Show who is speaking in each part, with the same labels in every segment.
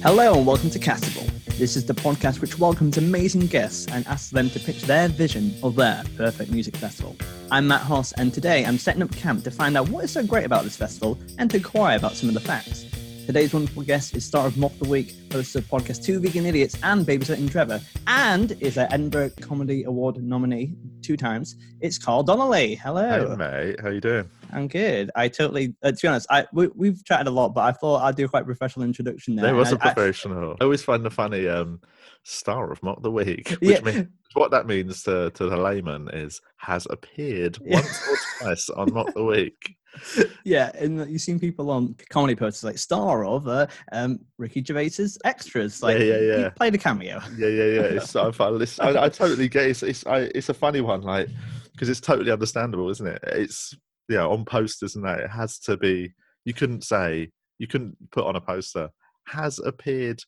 Speaker 1: Hello and welcome to Castival. This is the podcast which welcomes amazing guests and asks them to pitch their vision of their perfect music festival. I'm Matt Hoss, and today I'm setting up camp to find out what is so great about this festival and to inquire about some of the facts. Today's wonderful guest is star of Mock the Week, host of podcast Two Vegan Idiots and Babysitting Trevor, and is an Edinburgh Comedy Award nominee two times. It's Carl Donnelly. Hello.
Speaker 2: Hey mate, how you doing?
Speaker 1: I'm good. I totally, uh, to be honest, I we, have chatted a lot, but I thought I'd do a quite professional introduction there.
Speaker 2: There was
Speaker 1: a
Speaker 2: a professional. I, I, always find the funny um, star of Mock the Week, which
Speaker 1: yeah.
Speaker 2: means what that means to, to the layman is has appeared once or twice on Mock the Week.
Speaker 1: Yeah, and you've seen people on comedy posters like star of uh, um, Ricky Gervais's extras. Like,
Speaker 2: yeah, yeah, yeah.
Speaker 1: He played a cameo.
Speaker 2: Yeah, yeah, yeah. It's so fun. It's, I, I, totally get it. It's, it's, I, it's a funny one, like because it's totally understandable, isn't it? It's yeah, on posters and that it has to be. You couldn't say you couldn't put on a poster has appeared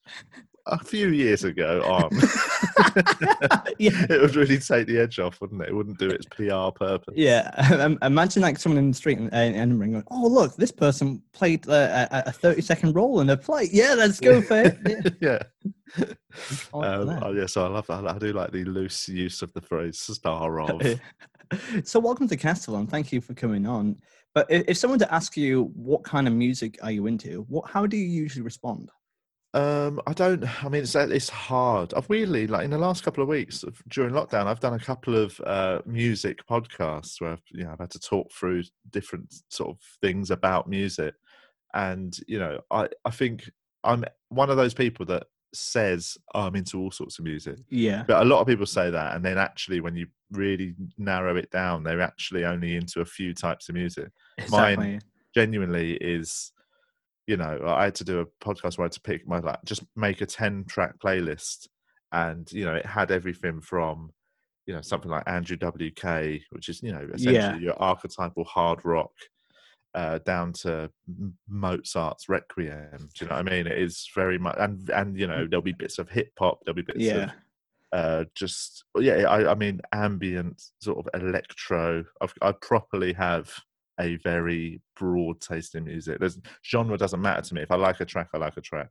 Speaker 2: a few years ago on.
Speaker 1: yeah.
Speaker 2: It would really take the edge off, wouldn't it? It wouldn't do its PR purpose.
Speaker 1: Yeah. Imagine like someone in the street in, in Edinburgh going, oh, look, this person played uh, a, a 30 second role in a play. Yeah, let's go for
Speaker 2: it. Yeah. yeah. Um, oh, yeah, so I love that. I do like the loose use of the phrase star of.
Speaker 1: so, welcome to Castival. Thank you for coming on. But if, if someone to ask you what kind of music are you into, what how do you usually respond?
Speaker 2: Um, I don't. I mean, it's it's hard. I've weirdly, like in the last couple of weeks during lockdown, I've done a couple of uh, music podcasts where I've, you know I've had to talk through different sort of things about music, and you know, I I think I'm one of those people that says oh, I'm into all sorts of music.
Speaker 1: Yeah.
Speaker 2: But a lot of people say that, and then actually, when you really narrow it down, they're actually only into a few types of music.
Speaker 1: Exactly.
Speaker 2: Mine genuinely is you know, I had to do a podcast where I had to pick my like just make a ten track playlist, and you know, it had everything from you know something like Andrew WK, which is you know essentially
Speaker 1: Yeah.
Speaker 2: your archetypal hard rock, uh, down to Mozart's Requiem. Do you know what I mean? It is very much, and and you know there'll be bits of hip hop, there'll be bits of
Speaker 1: Yeah.
Speaker 2: uh, just yeah, I, I mean ambient sort of electro. I've, I properly have a very broad taste in music. There's genre doesn't matter to me. If I like a track, I like a track.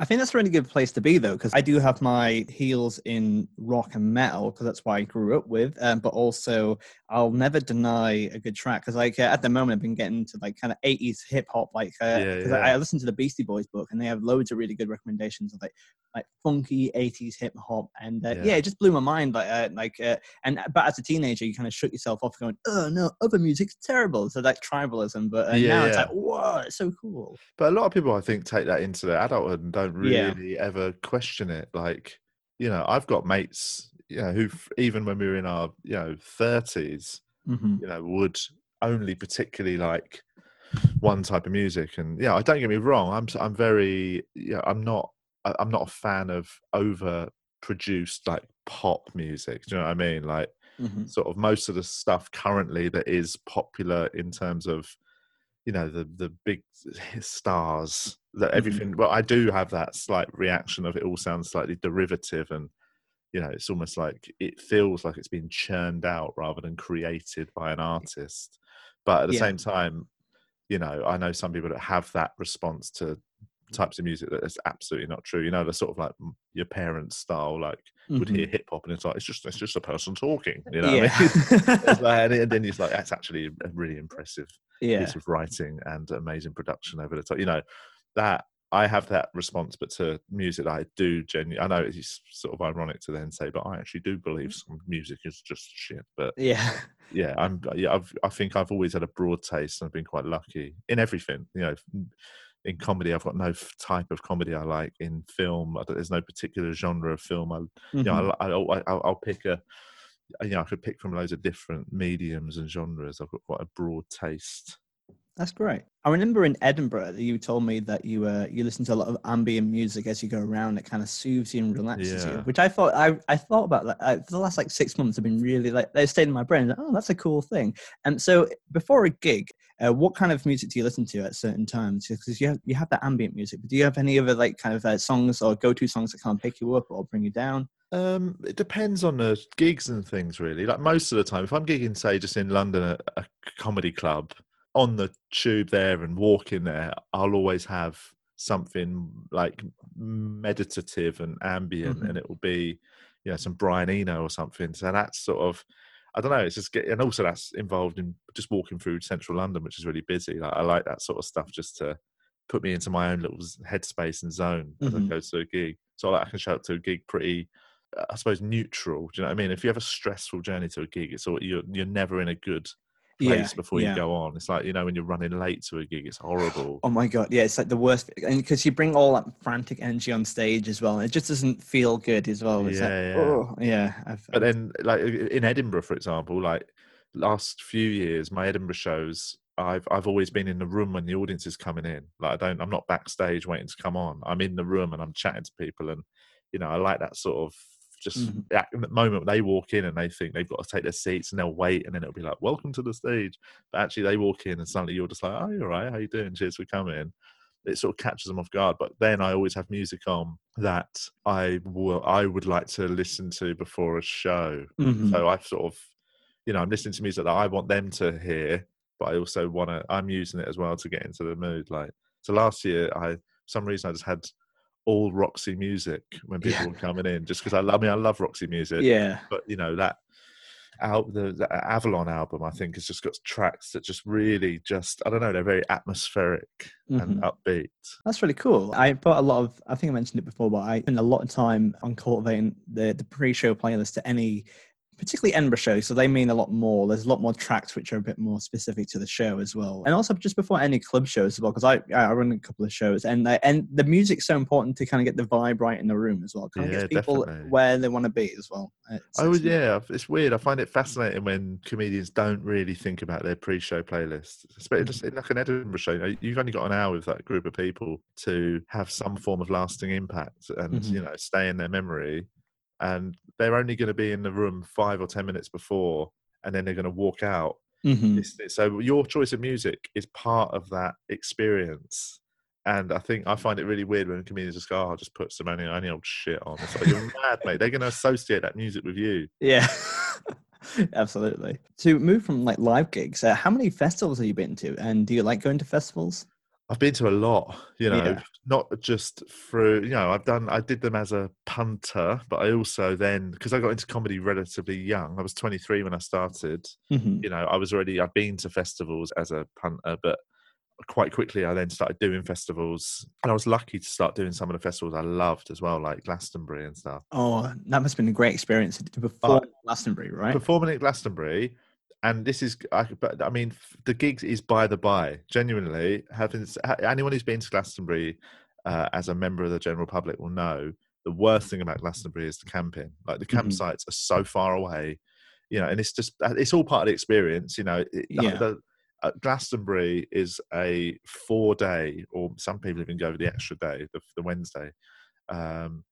Speaker 1: I think that's a really good place to be, though, because I do have my heels in rock and metal, because that's what I grew up with. Um, but also, I'll never deny a good track, because like uh, at the moment, I've been getting to like kind of '80s hip hop, like because
Speaker 2: Yeah,
Speaker 1: uh,
Speaker 2: yeah.
Speaker 1: I, I listened to the Beastie Boys book, and they have loads of really good recommendations of like like funky '80s hip hop, and uh, yeah.
Speaker 2: Yeah.
Speaker 1: it just blew my mind. Like uh, like uh, and but as a teenager, you kind of shut yourself off, going, "Oh no, other music's terrible." So like tribalism, but uh,
Speaker 2: Yeah,
Speaker 1: now it's like, "Whoa, it's so cool."
Speaker 2: But a lot of people, I think, take that into their adulthood and don't
Speaker 1: Yeah.
Speaker 2: really ever question it. Like, you know, I've got mates, you know, who even when we were in our, you know, thirties,
Speaker 1: hmm
Speaker 2: you know, would only particularly like one type of music. And yeah, I don't get me wrong. I'm, I'm very, yeah, I'm not, I'm not a fan of over produced like pop music. Do you know what I mean? Like,
Speaker 1: hmm
Speaker 2: sort of most of the stuff currently that is popular in terms of you know the the big stars that
Speaker 1: Mhm.
Speaker 2: everything well i do have that slight reaction of it all sounds slightly derivative and you know it's almost like it feels like it's been churned out rather than created by an artist but at the
Speaker 1: Yeah.
Speaker 2: same time you know i know some people that have that response to types of music that is absolutely not true you know the sort of like your parents style like would
Speaker 1: Mhm.
Speaker 2: hear hip hop and it's like it's just it's just a person talking you know
Speaker 1: yeah.
Speaker 2: I mean? Like- and then he's like that's actually a really impressive
Speaker 1: yeah.
Speaker 2: piece of writing and amazing production over the top you know that i have that response but to music i do genuinely i know it's sort of ironic to then say but i actually do believe some music is just shit but
Speaker 1: Yeah.
Speaker 2: yeah i'm yeah I've, i think i've always had a broad taste and i've been quite lucky in everything you know in comedy i've got no f- type of comedy i like in film I there's no particular genre of film i you know.
Speaker 1: Mm-hmm.
Speaker 2: I, I, I'll, I'll pick a, you know, I could pick from loads of different mediums and genres. I've got quite a broad taste.
Speaker 1: That's great. I remember in Edinburgh that you told me that you uh, you listen to a lot of ambient music as you go around. It kind of soothes you and relaxes you,
Speaker 2: Yeah.
Speaker 1: which I thought I I thought about that uh, for the last like six months. I've been really like they stayed in my brain. Like, oh, that's a cool thing. And so before a gig, uh, what kind of music do you listen to at certain times? Because you have you have that ambient music, but do you have any other like kind of uh, songs or go to songs that kind of pick you up or bring you down?
Speaker 2: Um, it depends on the gigs and things, really. Like most of the time, if I'm gigging, say, just in London at a comedy club, on the tube there and walking there, I'll always have something like meditative and ambient,
Speaker 1: Mhm.
Speaker 2: and it will be you know some Brian Eno or something. So that's sort of I don't know. It's just get, and also that's involved in just walking through central London, which is really busy. Like I like that sort of stuff just to put me into my own little headspace and zone as I go to a gig. So like, I can show up to a gig pretty, I suppose, neutral. Do you know what I mean? If you have a stressful journey to a gig, it's all you're you're never in a good
Speaker 1: Yeah,
Speaker 2: before
Speaker 1: yeah.
Speaker 2: you go on. It's like you know when you're running late to a gig, it's horrible.
Speaker 1: Oh my god, yeah, it's like the worst, and because you bring all that frantic energy on stage as well, and it just doesn't feel good as well. It's like,
Speaker 2: Yeah, yeah.
Speaker 1: oh, yeah. I've,
Speaker 2: But then, like in Edinburgh, for example, like last few years, my Edinburgh shows, I've I've always been in the room when the audience is coming in. Like I don't, I'm not backstage waiting to come on. I'm in the room and I'm chatting to people, and you know, I like that sort of just
Speaker 1: Mhm.
Speaker 2: that moment they walk in and they think they've got to take their seats and they'll wait, and then it'll be like, "Welcome to the stage." But actually, they walk in and suddenly you're just like, "Oh, you're right. How you doing? Cheers for coming." It sort of catches them off guard. But then I always have music on that I will I would like to listen to before a show.
Speaker 1: Mhm.
Speaker 2: So I've sort of, you know, I'm listening to music that I want them to hear, but I also want to. I'm using it as well to get into the mood. Like so, last year I, for some reason, I just had all Roxy music when people
Speaker 1: Yeah.
Speaker 2: were coming in, just because I love. I mean, I love Roxy music,
Speaker 1: yeah,
Speaker 2: but you know that. Out the, the Avalon album, I think, has just got tracks that just really just I don't know, they're very atmospheric and
Speaker 1: Mhm.
Speaker 2: upbeat.
Speaker 1: that's really cool. I put a lot of, I think I mentioned it before, but I spend a lot of time on cultivating the, the pre show playlist to any, particularly Edinburgh shows. So they mean a lot more. There's a lot more tracks which are a bit more specific to the show as well. And also just before any club shows as well, because I, I run a couple of shows and, I, and the music's so important to kind of get the vibe right in the room as well. Kind of
Speaker 2: Yeah,
Speaker 1: gets people
Speaker 2: definitely.
Speaker 1: where they want to be as well. It's-
Speaker 2: Oh
Speaker 1: it's-
Speaker 2: yeah, it's weird. I find it fascinating when comedians don't really think about their pre-show playlist, especially just in like an Edinburgh show. You've only got an hour with that group of people to have some form of lasting impact and
Speaker 1: Mhm.
Speaker 2: you know stay in their memory. And they're only going to be in the room five or ten minutes before, and then they're going to walk out.
Speaker 1: Mhm.
Speaker 2: So your choice of music is part of that experience. And I think I find it really weird when comedians just go, "Oh, I'll just put some any, any old shit on." It's like you're mad, mate. They're going to associate that music with you.
Speaker 1: Yeah, absolutely. To move from like live gigs, uh, how many festivals have you been to? And do you like going to festivals?
Speaker 2: I've been to a lot, you know,
Speaker 1: Yeah.
Speaker 2: not just through, you know, I've done, I did them as a punter, but I also then, because I got into comedy relatively young, I was 23 when I started,
Speaker 1: Mhm.
Speaker 2: you know, I was already, I've been to festivals as a punter, but quite quickly I then started doing festivals. And I was lucky to start doing some of the festivals I loved as well, like Glastonbury and stuff.
Speaker 1: Oh, that must have been a great experience to perform at Glastonbury, right?
Speaker 2: performing at Glastonbury, and this is, I, but I mean, the gigs is by the by. Genuinely, having anyone who's been to Glastonbury uh, as a member of the general public will know the worst thing about Glastonbury is the camping. Like the
Speaker 1: Mhm.
Speaker 2: campsites are so far away, you know, and it's just uh, it's all part of the experience. You know, it,
Speaker 1: Yeah.
Speaker 2: the, uh, Glastonbury is a four day, or some people even go the extra day, the, the Wednesday. Um,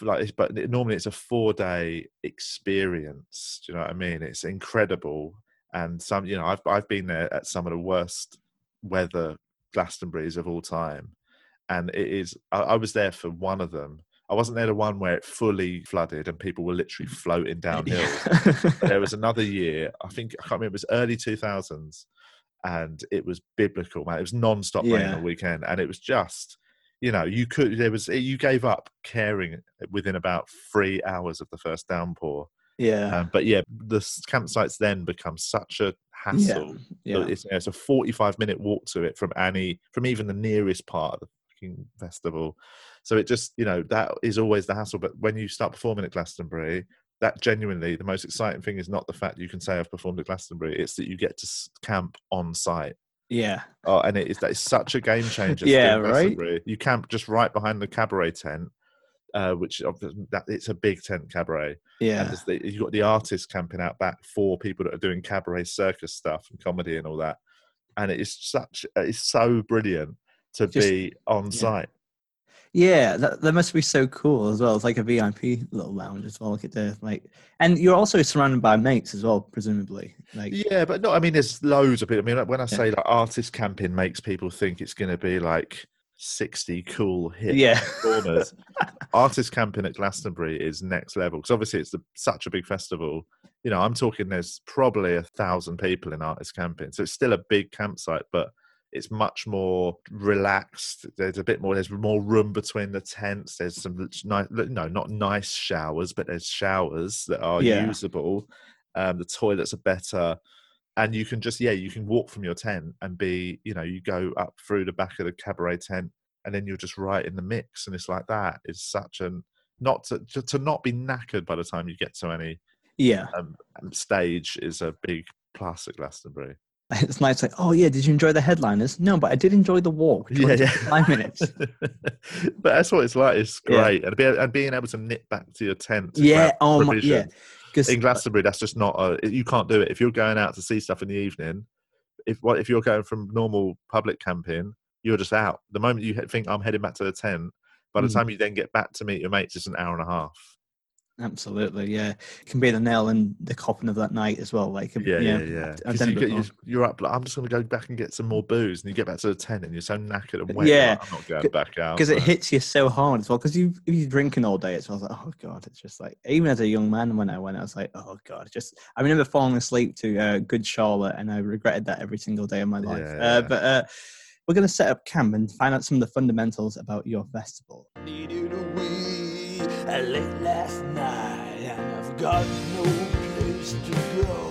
Speaker 2: like, it's- but normally it's a four day experience. Do you know what I mean? It's incredible, and some, you know, I've I've been there at some of the worst weather Glastonburys of all time, and it is. I, I was there for one of them. I wasn't there the one where it fully flooded and people were literally mm. floating downhill. There was another year, I think I can't remember, it was early 2000s, and it was biblical, man. It was non stop rain
Speaker 1: Yeah.
Speaker 2: all weekend, and it was just, you know, you could, there was, you gave up caring within about three hours of the first downpour.
Speaker 1: yeah,
Speaker 2: Um, but yeah, the campsites then become such a hassle.
Speaker 1: yeah, yeah.
Speaker 2: It's, it's a 45 minute walk to it from any, from even the nearest part of the fucking festival. So it just, you know, that is always the hassle. But when you start performing at Glastonbury, that genuinely the most exciting thing is not the fact you can say I've performed at Glastonbury; it's that you get to camp on site.
Speaker 1: Yeah,
Speaker 2: Oh, and it is that is such a game changer.
Speaker 1: Yeah, right?
Speaker 2: You camp just right behind the cabaret tent, uh, which that it's a big tent cabaret.
Speaker 1: Yeah,
Speaker 2: there's the, you've got the artists camping out back for people that are doing cabaret circus stuff and comedy and all that. And it is such, it's so brilliant to
Speaker 1: Just-
Speaker 2: be on
Speaker 1: yeah.
Speaker 2: site.
Speaker 1: Yeah. That, that must be so cool as well. It's like a VIP little lounge as well. Look at the like, and you're also surrounded by mates as well, presumably. Like,
Speaker 2: Yeah, but no, I mean, there's loads of people. I mean, when I
Speaker 1: Yeah.
Speaker 2: say like artist camping makes people think it's going to be like 60 cool hip
Speaker 1: yeah,
Speaker 2: performers. artist camping at Glastonbury is next level because obviously it's the, such a big festival. You know, I'm talking there's probably a thousand people in artist camping, so it's still a big campsite, but it's much more relaxed. There's a bit more. There's more room between the tents. There's some nice, no, not nice showers, but there's showers that are
Speaker 1: Yeah.
Speaker 2: usable. Um, the toilets are better, and you can just yeah, you can walk from your tent and be, you know, you go up through the back of the cabaret tent, and then you're just right in the mix, and it's like that is such an not to to, not be knackered by the time you get to any
Speaker 1: Yeah.
Speaker 2: um, stage is a big plus at Glastonbury.
Speaker 1: It's nice, like, oh yeah, did you enjoy the headliners? No, but I did enjoy the walk. only took Five minutes.
Speaker 2: but that's what it's like. It's
Speaker 1: Yeah.
Speaker 2: great, and, be, and being able to nip back to your tent.
Speaker 1: Yeah. Oh my. Yeah. Because
Speaker 2: In Glastonbury, that's just not a. You can't do it if you're going out to see stuff in the evening. If what if you're going from normal public camping, you're just out. The moment you think I'm heading back to the tent, by the
Speaker 1: Mm.
Speaker 2: time you then get back to meet your mates, it's an hour and a half.
Speaker 1: Absolutely, yeah, it can be the nail in the coffin of that night as well. Like,
Speaker 2: Yeah, yeah, yeah.
Speaker 1: I've
Speaker 2: 'Cause
Speaker 1: done
Speaker 2: you get, you're, you're up. Like, I'm just going to go back and get some more booze, and you get back to the tent, and you're so knackered and wet.
Speaker 1: Yeah,
Speaker 2: like, I'm not going back out
Speaker 1: because it hits you so hard as well. Because you if you're drinking all day, it's well, like, oh god, it's just like even as a young man when I went, I was like, oh god, just I remember falling asleep to uh, Good Charlotte, and I regretted that every single day of my life.
Speaker 2: Yeah,
Speaker 1: Uh,
Speaker 2: yeah.
Speaker 1: but uh, we're gonna set up camp and find out some of the fundamentals about your festival.
Speaker 3: Needed a wee late last night, and I've got no place to go.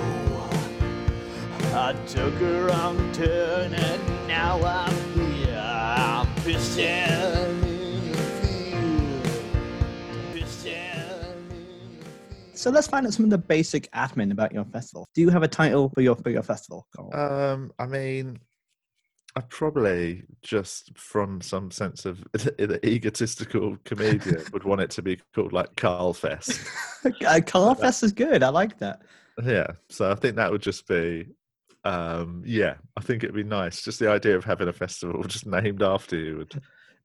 Speaker 3: I took a wrong turn, and now I'm here. I'm pissing in the field. Pissing in the field.
Speaker 1: So let's find out some of the basic admin about your festival. Do you have a title for your for your festival? Carl?
Speaker 2: Um, I mean, I probably just from some sense of the egotistical comedian would want it to be called like Carl Fest.
Speaker 1: uh, Carl Fest is good. I like that.
Speaker 2: Yeah, so I think that would just be, um, yeah, I think it'd be nice. Just the idea of having a festival just named after you would,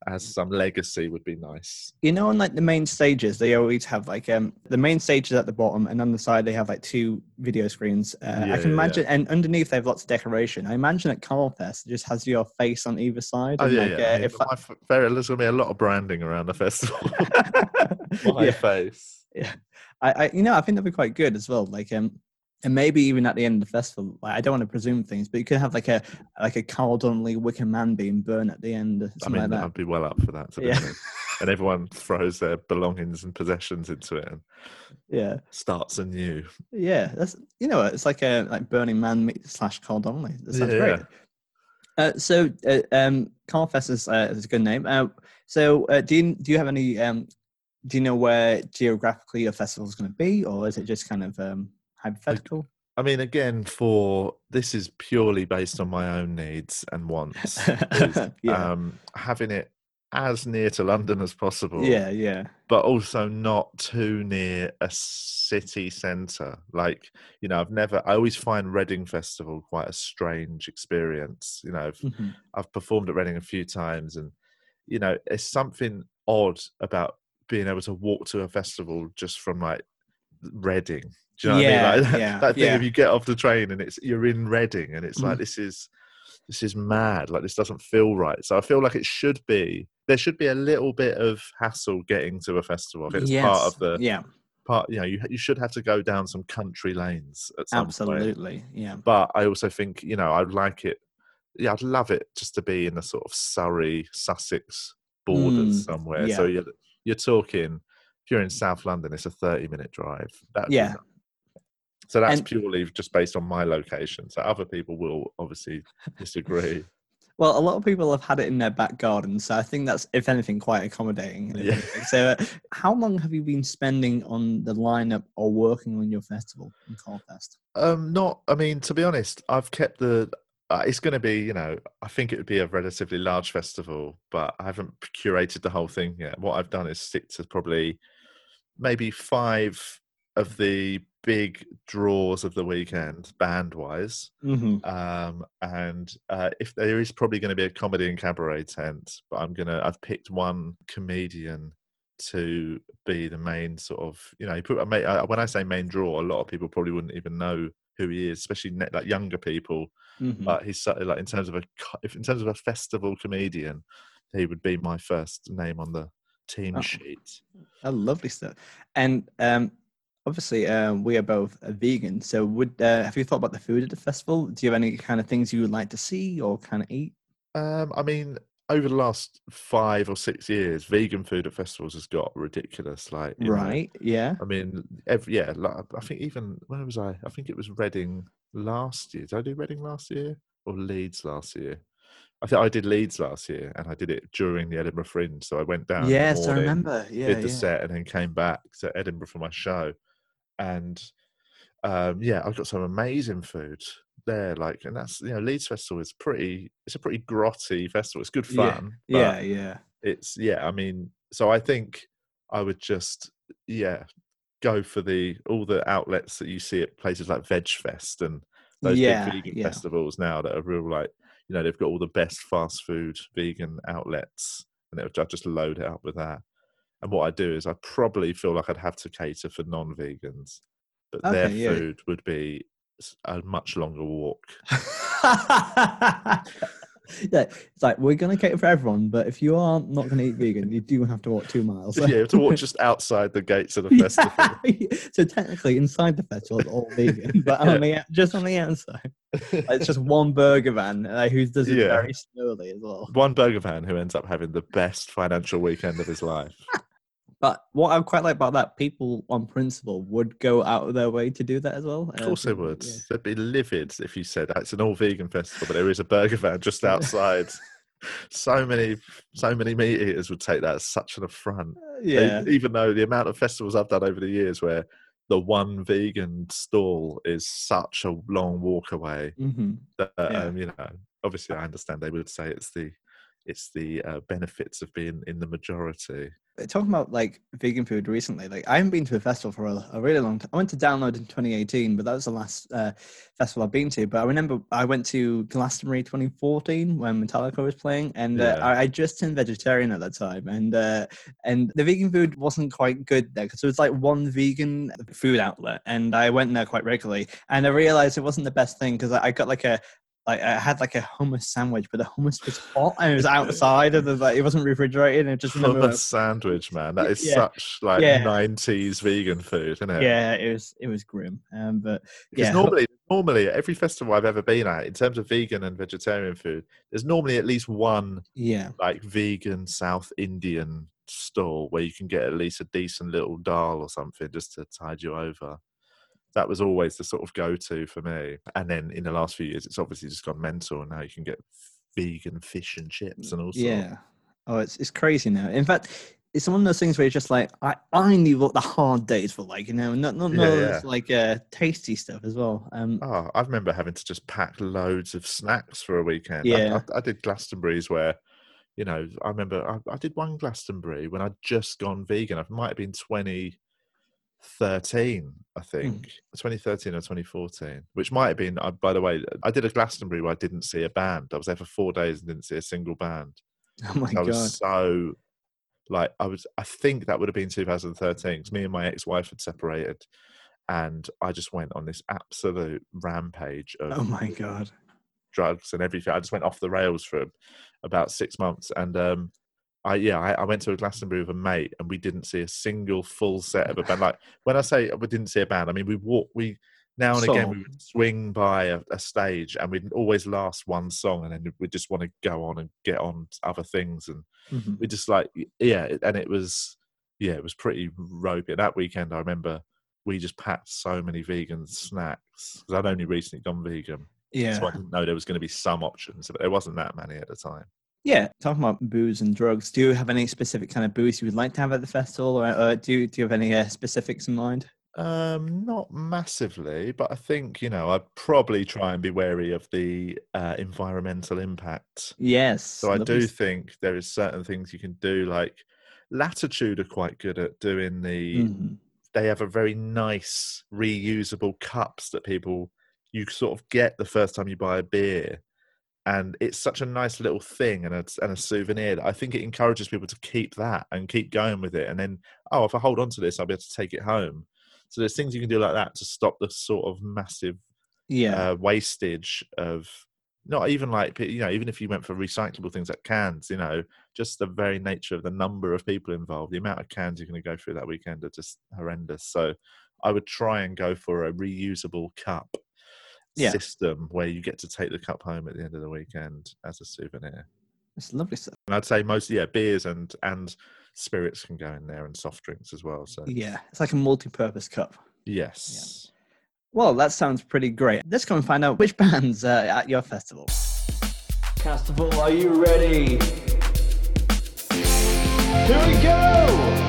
Speaker 2: as some legacy would be nice.
Speaker 1: You know, on like the main stages, they always have like um the main stage is at the bottom, and on the side they have like two video screens. Uh,
Speaker 2: Yeah,
Speaker 1: I can
Speaker 2: yeah,
Speaker 1: imagine, and underneath they have lots of decoration. I imagine at Carl Fest it just has your face on either side.
Speaker 2: Oh yeah,
Speaker 1: like,
Speaker 2: yeah.
Speaker 1: uh, if
Speaker 2: my f- very, there's to be a lot of branding around the festival. my
Speaker 1: yeah,
Speaker 2: face.
Speaker 1: I, I, you know, I think that'd be quite good as well. Like, um, and maybe even at the end of the festival, like, I don't want to presume things, but you could have like a like a Carl Donnelly Wicker Man being burned at the end,
Speaker 2: I mean,
Speaker 1: like that.
Speaker 2: I'd be well up for that.
Speaker 1: Yeah.
Speaker 2: And everyone throws their belongings and possessions into it and
Speaker 1: Yeah,
Speaker 2: starts anew.
Speaker 1: yeah. That's you know, it's like a like Burning Man slash Carl Donnelly. That sounds
Speaker 2: Yeah,
Speaker 1: great. Uh, so, uh, um, Carl Fest is, uh, is a good name. Uh, so, uh, do you do you have any? Um, do you know where geographically your festival is going to be, or is it just kind of um, hypothetical?
Speaker 2: I mean, again, for this is purely based on my own needs and wants. is,
Speaker 1: yeah,
Speaker 2: um, having it as near to London as possible,
Speaker 1: yeah, yeah.
Speaker 2: but also not too near a city centre. Like, you know, I've never, I always find Reading Festival quite a strange experience. You know, I've,
Speaker 1: Mhm.
Speaker 2: I've performed at Reading a few times, and you know, it's something odd about being able to walk to a festival just from like Reading. Do you know
Speaker 1: Yeah,
Speaker 2: what I mean? Like,
Speaker 1: yeah,
Speaker 2: that thing
Speaker 1: yeah.
Speaker 2: if you get off the train and it's you're in Reading and it's like
Speaker 1: Mhm.
Speaker 2: this is this is mad. Like this doesn't feel right. So I feel like it should be there should be a little bit of hassle getting to a festival. It's part of the
Speaker 1: yeah,
Speaker 2: part. You know, you you should have to go down some country lanes at some point
Speaker 1: absolutely, yeah.
Speaker 2: but I also think you know I'd like it. Yeah, I'd love it just to be in the sort of Surrey, Sussex borders
Speaker 1: Mm,
Speaker 2: somewhere. So you're you're talking. If you're in South London, it's a 30 minute drive. That'd
Speaker 1: Yeah.
Speaker 2: So that's
Speaker 1: And-
Speaker 2: purely just based on my location. So other people will obviously disagree.
Speaker 1: Well, a lot of people have had it in their back garden, so I think that's, if anything, quite accommodating.
Speaker 2: Yeah.
Speaker 1: So, uh, how long have you been spending on the lineup or working on your festival in Carlfest?
Speaker 2: Um, not. I mean, to be honest, I've kept the. Uh, it's going to be, you know, I think it would be a relatively large festival, but I haven't curated the whole thing yet. What I've done is stick to probably maybe five of the big draws of the weekend, band wise.
Speaker 1: Mm-hmm.
Speaker 2: Um, and uh, if there is probably going to be a comedy and cabaret tent, but I'm gonna. I've picked one comedian to be the main sort of. You know, you put a ma- uh, when I say main draw, a lot of people probably wouldn't even know who he is, especially like younger people.
Speaker 1: Mm-hmm.
Speaker 2: But he's like in terms of a if in terms of a festival comedian, he would be my first name on the team
Speaker 1: Oh.
Speaker 2: sheet.
Speaker 1: Oh, lovely stuff. And um, obviously, uh, we are both uh, vegan. So, would uh, have you thought about the food at the festival? Do you have any kind of things you would like to see or kind of eat?
Speaker 2: Um, I mean, over the last five or six years, vegan food at festivals has got ridiculous. Like, you know,
Speaker 1: Right? Yeah.
Speaker 2: I mean, every, yeah, like, I think even where was I? I think it was Reading last year. Did I do Reading last year or Leeds last year? I think I did Leeds last year, and I did it during the Edinburgh Fringe. So I went down.
Speaker 1: Yes, I remember. Yeah,
Speaker 2: did the
Speaker 1: yeah.
Speaker 2: set, and then came back to Edinburgh for my show, and um, yeah, I got some amazing food there. Like, and that's you know, Leeds Festival is pretty. It's a pretty grotty festival. It's good
Speaker 1: Yeah,
Speaker 2: fun. but
Speaker 1: Yeah, yeah.
Speaker 2: it's yeah. I mean, so I think I would just yeah go for the all the outlets that you see at places like Veg Fest and those
Speaker 1: Yeah,
Speaker 2: big vegan
Speaker 1: yeah.
Speaker 2: festivals now that are real like you know they've got all the best fast food vegan outlets and they'll ju- just load it up with that. And what I do is I probably feel like I'd have to cater for non-vegans, but their
Speaker 1: Okay, yeah.
Speaker 2: food would be a much longer walk.
Speaker 1: yeah, it's like we're gonna cater for everyone, but if you are not gonna eat vegan, you do have to walk two miles.
Speaker 2: yeah, you have to walk just outside the gates of the festival.
Speaker 1: Yeah. so technically, inside the festival, it's all vegan, but
Speaker 2: Yeah.
Speaker 1: on the just on the outside, it's just one burger van uh, who does it
Speaker 2: Yeah.
Speaker 1: very slowly as well.
Speaker 2: One burger van who ends up having the best financial weekend of his life.
Speaker 1: But what I quite like about that, people on principle would go out of their way to do that as well.
Speaker 2: Of course they would.
Speaker 1: yeah.
Speaker 2: They'd be livid if you said "Ah, it's an all vegan festival, but there is a burger van just outside. so many, so many meat eaters would take that as such an affront. They-
Speaker 1: Yeah,
Speaker 2: even though the amount of festivals I've done over the years where the one vegan stall is such a long walk away,
Speaker 1: hmm
Speaker 2: that
Speaker 1: Yeah.
Speaker 2: um, you know, obviously I understand they would say it's the it's the uh, benefits of being in the majority.
Speaker 1: Talking about like vegan food recently, like I haven't been to a festival for a, a really long time. I went to Download in 2018, but that was the last uh, festival I've been to. But I remember I went to Glastonbury 2014 when Metallica was playing, and uh, I, I just turned vegetarian at that time, and uh, and the vegan food wasn't quite good there because it was like one vegan food outlet, and I went there quite regularly, and I realized it wasn't the best thing because I, I got like a like I had like a hummus sandwich, but the hummus was hot and it was outside of the like it wasn't refrigerated. And it just
Speaker 2: Hummus sandwich, man. That is
Speaker 1: Yeah.
Speaker 2: such like
Speaker 1: Yeah.
Speaker 2: nineties vegan food, isn't it?
Speaker 1: yeah, it was it was grim. Um, but
Speaker 2: Because
Speaker 1: yeah,
Speaker 2: normally, normally every festival I've ever been at, in terms of vegan and vegetarian food, there's normally at least one
Speaker 1: yeah,
Speaker 2: like vegan South Indian stall where you can get at least a decent little dal or something just to tide you over. That was always the sort of go-to for me. And then in the last few years, it's obviously just gone mental, and now you can get vegan fish and chips and all sorts.
Speaker 1: yeah. Oh, it's it's crazy now. In fact, it's one of those things where it's just like I I knew what the hard days were like, you know, not not
Speaker 2: Yeah,
Speaker 1: not
Speaker 2: yeah.
Speaker 1: this, like uh tasty stuff as well. Um,
Speaker 2: Oh, I remember having to just pack loads of snacks for a weekend.
Speaker 1: Yeah.
Speaker 2: I, I, did Glastonbury's where, you know, I remember I, I did one Glastonbury when I'd just gone vegan. It might have been 2013, I think, 2013 or 2014, which might have been, uh, by the way, I did a Glastonbury where I didn't see a band. I was there for four days and didn't see a single band.
Speaker 1: oh my god.
Speaker 2: I
Speaker 1: god,
Speaker 2: was so like I was I think that would have been 2013 because me and my ex-wife had separated and I just went on this absolute rampage of
Speaker 1: oh my god.
Speaker 2: drugs and everything. I just went off the rails for about six months and um I yeah, I, I went to a Glastonbury with a mate and we didn't see a single full set of a band. Like when I say we didn't see a band, I mean we walk we now and again we would swing by a, a stage and we'd always last one song and then we just want to go on and get on to other things and
Speaker 1: Mhm.
Speaker 2: we just like yeah and it was yeah it was pretty ropey that weekend i remember we just packed so many vegan snacks because i'd only recently gone vegan
Speaker 1: Yeah,
Speaker 2: so i didn't know there was going to be some options but there wasn't that many at the time
Speaker 1: yeah. Talking about booze and drugs, do you have any specific kind of booze you would like to have at the festival, or, or do do you have any uh, specifics in mind?
Speaker 2: um not massively but i think you know i'd probably try and be wary of the uh, environmental impact
Speaker 1: Yes.
Speaker 2: So I do think there is certain things you can do, like Latitude are quite good at doing the.
Speaker 1: Mhm.
Speaker 2: They have a very nice reusable cups that people you sort of get the first time you buy a beer, and it's such a nice little thing and a, and a souvenir that I think it encourages people to keep that and keep going with it. And then, oh, if I hold on to this, I'll be able to take it home. So there's things you can do like that to stop the sort of massive
Speaker 1: Yeah.
Speaker 2: uh, wastage of not even like you know even if you went for recyclable things like cans you know just the very nature of the number of people involved the amount of cans you're going to go through that weekend are just horrendous so i would try and go for a reusable cup
Speaker 1: Yeah.
Speaker 2: system where you get to take the cup home at the end of the weekend as a souvenir.
Speaker 1: It's lovely stuff.
Speaker 2: And I'd say most, yeah, beers and and spirits can go in there and soft drinks as well. So
Speaker 1: Yeah, it's like a multi-purpose cup.
Speaker 2: yes,
Speaker 1: Well, that sounds pretty great. Let's go and find out which bands are at your festival.
Speaker 3: Castival, are you ready? Here we go!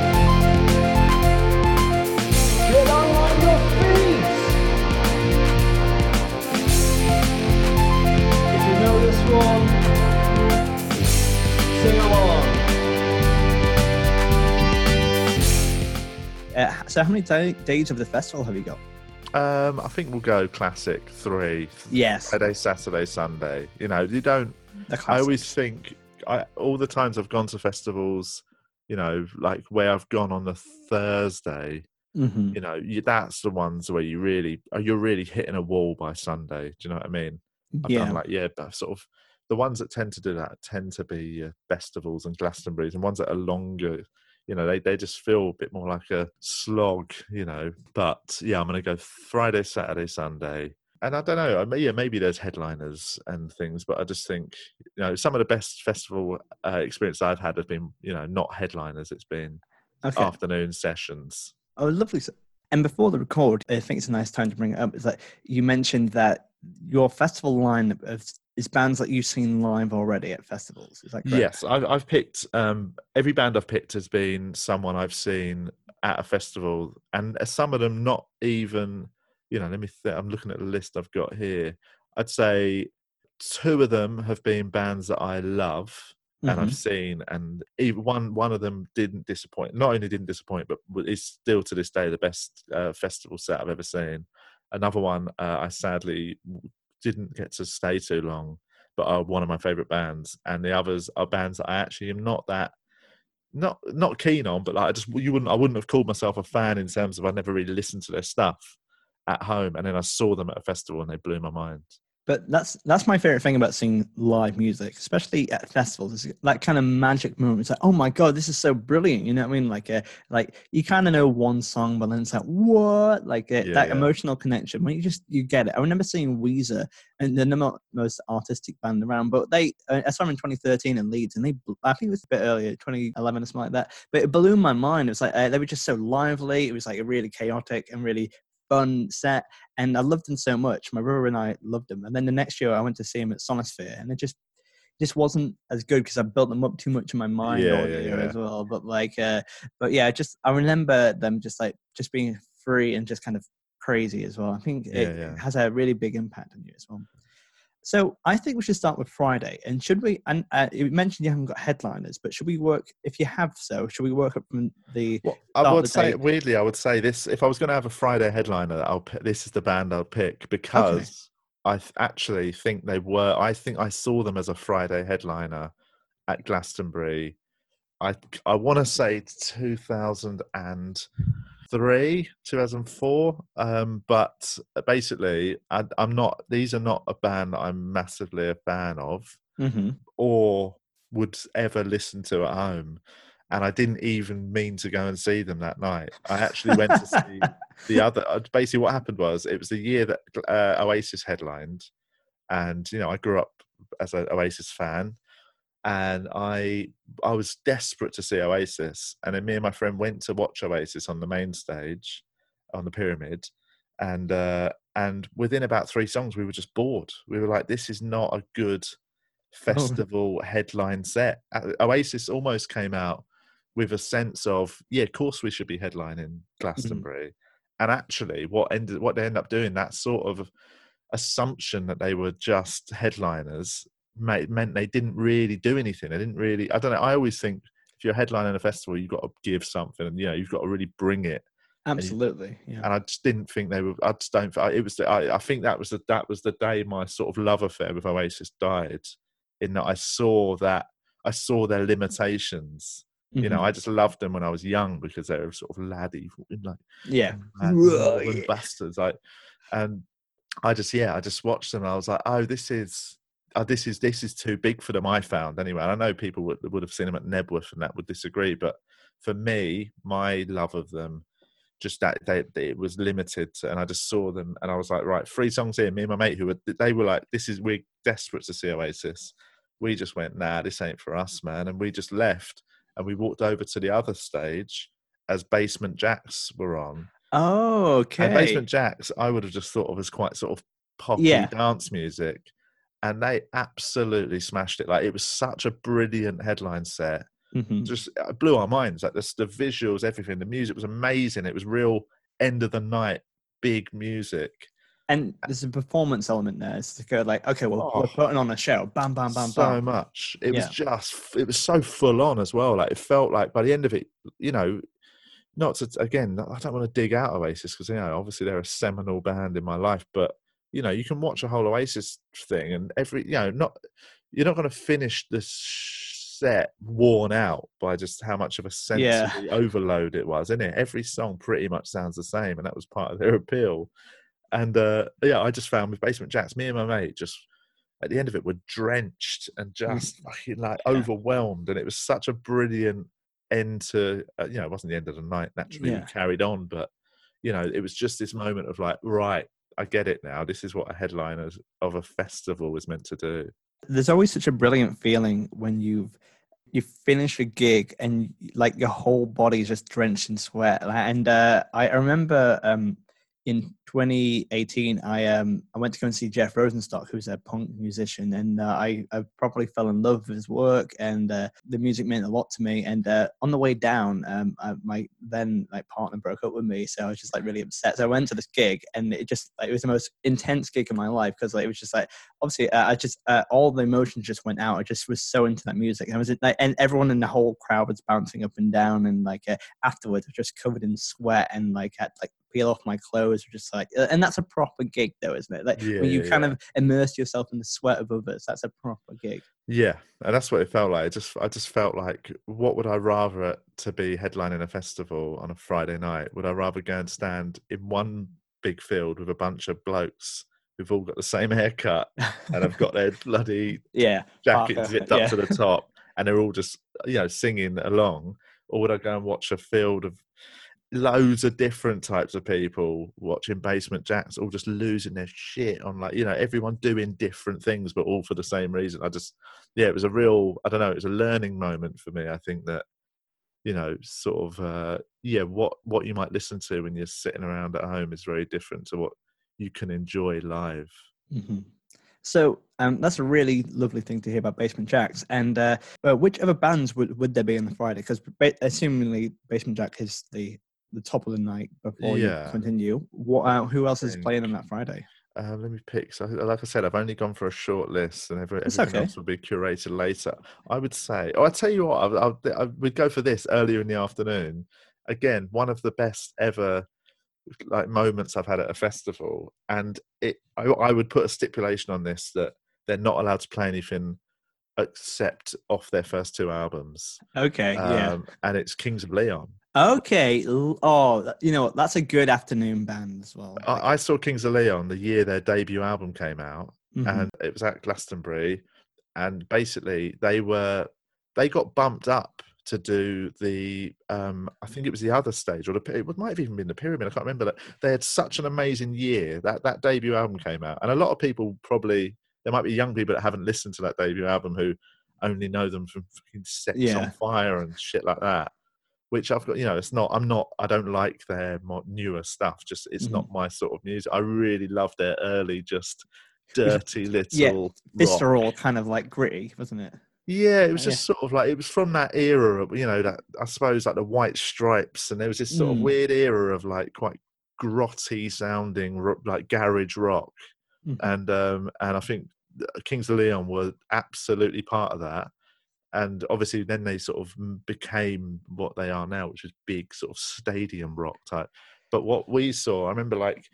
Speaker 1: Uh, so, how many da- days of the festival have you got?
Speaker 2: um, I think we'll go classic three.
Speaker 1: Yes,
Speaker 2: Friday, Saturday, Sunday. You know, you don't I always think I all the times I've gone to festivals, you know, like where I've gone on the Thursday,
Speaker 1: Mhm.
Speaker 2: you know, you, that's the ones where you really uh, you're really hitting a wall by Sunday. Do you know what I mean? I've
Speaker 1: Yeah,
Speaker 2: done like yeah, but sort of the ones that tend to do that tend to be uh, festivals and Glastonbury's, and ones that are longer. You know, they, they just feel a bit more like a slog, you know. But yeah, I'm going to go Friday, Saturday, Sunday. And I don't know, I may- yeah, maybe there's headliners and things, but I just think, you know, some of the best festival uh, experience I've had have been, you know, not headliners. It's been
Speaker 1: okay.
Speaker 2: afternoon sessions.
Speaker 1: Oh, lovely. And before the record, I think it's a nice time to bring it up. Is that you mentioned that your festival line of is bands that you've seen live already at festivals. Is that correct?
Speaker 2: Yes, I've, I've picked um, every band I've picked has been someone I've seen at a festival, and uh, some of them not even. You know, let me. Th- I'm looking at the list I've got here. I'd say two of them have been bands that I love and
Speaker 1: Mhm.
Speaker 2: I've seen, and one one of them didn't disappoint. Not only didn't disappoint, but is still to this day the best uh, festival set I've ever seen. Another one uh, I sadly didn't get to stay too long, but are one of my favorite bands. And the others are bands that I actually am not that not not keen on, but like I just you wouldn't I wouldn't have called myself a fan in terms of I never really listened to their stuff at home, and then I saw them at a festival and they blew my mind.
Speaker 1: But that's that's my favorite thing about seeing live music, especially at festivals. Is that kind of magic moment. It's like, oh my god, this is so brilliant. You know what I mean? Like, uh, like you kind of know one song, but then it's like, what? Like uh,
Speaker 2: Yeah,
Speaker 1: that
Speaker 2: yeah.
Speaker 1: emotional connection when you just you get it. I remember seeing Weezer, and they're not the most artistic band around, but they uh, I saw them in 2013 in Leeds, and they I think it was a bit earlier, 2011 or something like that. But it blew my mind. It was like uh, they were just so lively. It was like a really chaotic and really fun set and I loved them so much. My brother and I loved them. And then the next year, I went to see him at Sonisphere, and it just just wasn't as good because I built them up too much in my mind
Speaker 2: Yeah,
Speaker 1: all
Speaker 2: yeah,
Speaker 1: year
Speaker 2: yeah.
Speaker 1: as well. But like, uh, but yeah, just I remember them just like just being free and just kind of crazy as well. I think it has a really big impact on you as well. So I think we should start with Friday. And should we? And uh, you mentioned you haven't got headliners, but should we work? If you have so, should we work up from the?
Speaker 2: Well, I would say
Speaker 1: date.
Speaker 2: weirdly, I would say this: if I was going to have a Friday headliner, I'll pick, this is the band I'll pick because I th- actually think they were. I think I saw them as a Friday headliner at Glastonbury. I I want to say two thousand and three, two thousand four. Um, but basically, I, I'm not. These are not a band that I'm massively a fan of
Speaker 1: Mhm.
Speaker 2: or would ever listen to at home. And I didn't even mean to go and see them that night. I actually went to see the other. uh, Basically, what happened was it was the year that uh, Oasis headlined, and you know I grew up as an Oasis fan, and I I was desperate to see Oasis, and then me and my friend went to watch Oasis on the main stage, on the pyramid, and uh, and within about three songs we were just bored. We were like, this is not a good festival headline set. Uh, Oasis almost came out with a sense of, yeah, of course we should be headlining Glastonbury. And actually, what ended, what they end up doing, that sort of assumption that they were just headliners, made, meant they didn't really do anything. They didn't really. I don't know. I always think if you're headlining a festival, you've got to give something, and you know, you've got to really bring it
Speaker 1: Absolutely. Yeah.
Speaker 2: and I just didn't think they were. I just don't. I- It was. the- I, I think that was the that was the day my sort of love affair with Oasis died. In that I saw that I saw their limitations. You know,
Speaker 1: Mhm.
Speaker 2: I just loved them when I was young because they were sort of laddie, like
Speaker 1: yeah. Whoa, yeah.
Speaker 2: bastards. Like, and I just yeah, I just watched them. and I was like, oh, this is. Oh, this is this is too big for them. I found anyway. I know people would would have seen them at Knebworth and that would disagree, but for me, my love of them just that they, they- it was limited, to- and I just saw them, and I was like, right, three songs here. Me and my mate, who were they were like, this is we're desperate to see Oasis. We just went, nah, this ain't for us, man, and we just left, and we walked over to the other stage as Basement Jaxx were on.
Speaker 1: Oh, okay.
Speaker 2: And Basement Jaxx, I would have just thought of as quite sort of poppy
Speaker 1: Yeah.
Speaker 2: dance music, and they absolutely smashed it. Like it was such a brilliant headline set
Speaker 1: Mhm.
Speaker 2: just uh, blew our minds. Like the, the visuals, everything, the music was amazing. It was real end of the night, big music.
Speaker 1: And there's a performance element there. It's go like, okay, well,
Speaker 2: Oh.
Speaker 1: we're putting on a show. Bam, bam, bam,
Speaker 2: so
Speaker 1: bam.
Speaker 2: much. It was just, it was so full on as well. Like it felt like by the end of it, you know, not to again, I don't want to dig out Oasis because you know, obviously they're a seminal band in my life, but you know, you can watch a whole Oasis thing and every, you know, not you're not going to finish the set worn out by just how much of a
Speaker 1: Yeah.
Speaker 2: sensory overload it was, isn't it? Every song pretty much sounds the same, and that was part of their appeal. And uh, yeah, I just found with Basement Jaxx, me and my mate just at the end of it were drenched and just fucking like
Speaker 1: Yeah.
Speaker 2: overwhelmed, and it was such a brilliant end to uh, you know it wasn't the end of the night. Naturally,
Speaker 1: Yeah.
Speaker 2: we carried on, but you know it was just this moment of like, right, I get it now. This is what a headliner of a festival is meant to do.
Speaker 1: There's always such a brilliant feeling when you've you finish a gig and like your whole body is just drenched in sweat. And uh, I remember um, in 2018, I um I went to go and see Jeff Rosenstock, who's a punk musician, and uh, I I probably fell in love with his work, and uh, the music meant a lot to me. And uh, on the way down, um, I, my then like partner broke up with me, so I was just like really upset. So I went to this gig, and it just like, it was the most intense gig of my life because like it was just like obviously uh, I just uh, all the emotions just went out. I just was so into that music. I was like, and everyone in the whole crowd was bouncing up and down, and like uh, afterwards, I was just covered in sweat and like had like peel off my clothes. Just like, and that's a proper gig, though, isn't it? Like
Speaker 2: Yeah,
Speaker 1: when you
Speaker 2: yeah,
Speaker 1: kind
Speaker 2: yeah.
Speaker 1: of immerse yourself in the sweat of others. That's a proper gig.
Speaker 2: Yeah, and that's what it felt like. It just I just felt like, what would I rather to be headlining a festival on a Friday night? Would I rather go and stand in one big field with a bunch of blokes who've all got the same haircut and have got their bloody
Speaker 1: yeah,
Speaker 2: jackets
Speaker 1: Parker,
Speaker 2: zipped up to the top, and they're all just you know singing along, or would I go and watch a field of loads of different types of people watching Basement Jaxx, all just losing their shit on like you know everyone doing different things, but all for the same reason. I just yeah, it was a real I don't know, it was a learning moment for me. I think that you know sort of uh yeah what what you might listen to when you're sitting around at home is very different to what you can enjoy live
Speaker 1: hmm So um, that's a really lovely thing to hear about Basement Jaxx. And uh, uh, which other bands would, would there be on the Friday? Because ba- assumingly Basement Jack is the the top of the night before
Speaker 2: Yeah.
Speaker 1: you continue. What uh, who else is playing on that Friday?
Speaker 2: Um, let me pick. So, like I said, I've only gone for a short list, and every, everything
Speaker 1: okay.
Speaker 2: else will be curated later. I would say. Oh, I tell you what, I, I, I would go for this earlier in the afternoon. Again, one of the best ever like moments I've had at a festival, and it. I, I would put a stipulation on this that they're not allowed to play anything except off their first two albums.
Speaker 1: Okay, yeah.
Speaker 2: Um, and it's Kings of Leon.
Speaker 1: Okay. Oh, you know what? That's a good afternoon band as well.
Speaker 2: I, I saw Kings of Leon the year their debut album came out,
Speaker 1: mhm.
Speaker 2: and it was at Glastonbury, and basically they were they got bumped up to do the um I think it was the other stage or the it might have even been the pyramid I can't remember that they had such an amazing year that that debut album came out and a lot of people probably there might be young people that haven't listened to that debut album who only know them from fucking Sex
Speaker 1: Yeah.
Speaker 2: on Fire and shit like that which I've got you know it's not I'm not I don't like their more newer stuff just it's
Speaker 1: Mm-hmm.
Speaker 2: not my sort of music I really love their early just dirty little
Speaker 1: Yeah, visceral, kind of like gritty, wasn't it?
Speaker 2: Yeah, it was
Speaker 1: Yeah.
Speaker 2: just sort of like it was from that era of you know that I suppose like the White Stripes, and there was this sort of
Speaker 1: Mm.
Speaker 2: weird era of like quite grotty sounding like garage rock,
Speaker 1: Mhm.
Speaker 2: and um and I think Kings of Leon were absolutely part of that, and obviously then they sort of became what they are now, which is big sort of stadium rock type. But what we saw, I remember like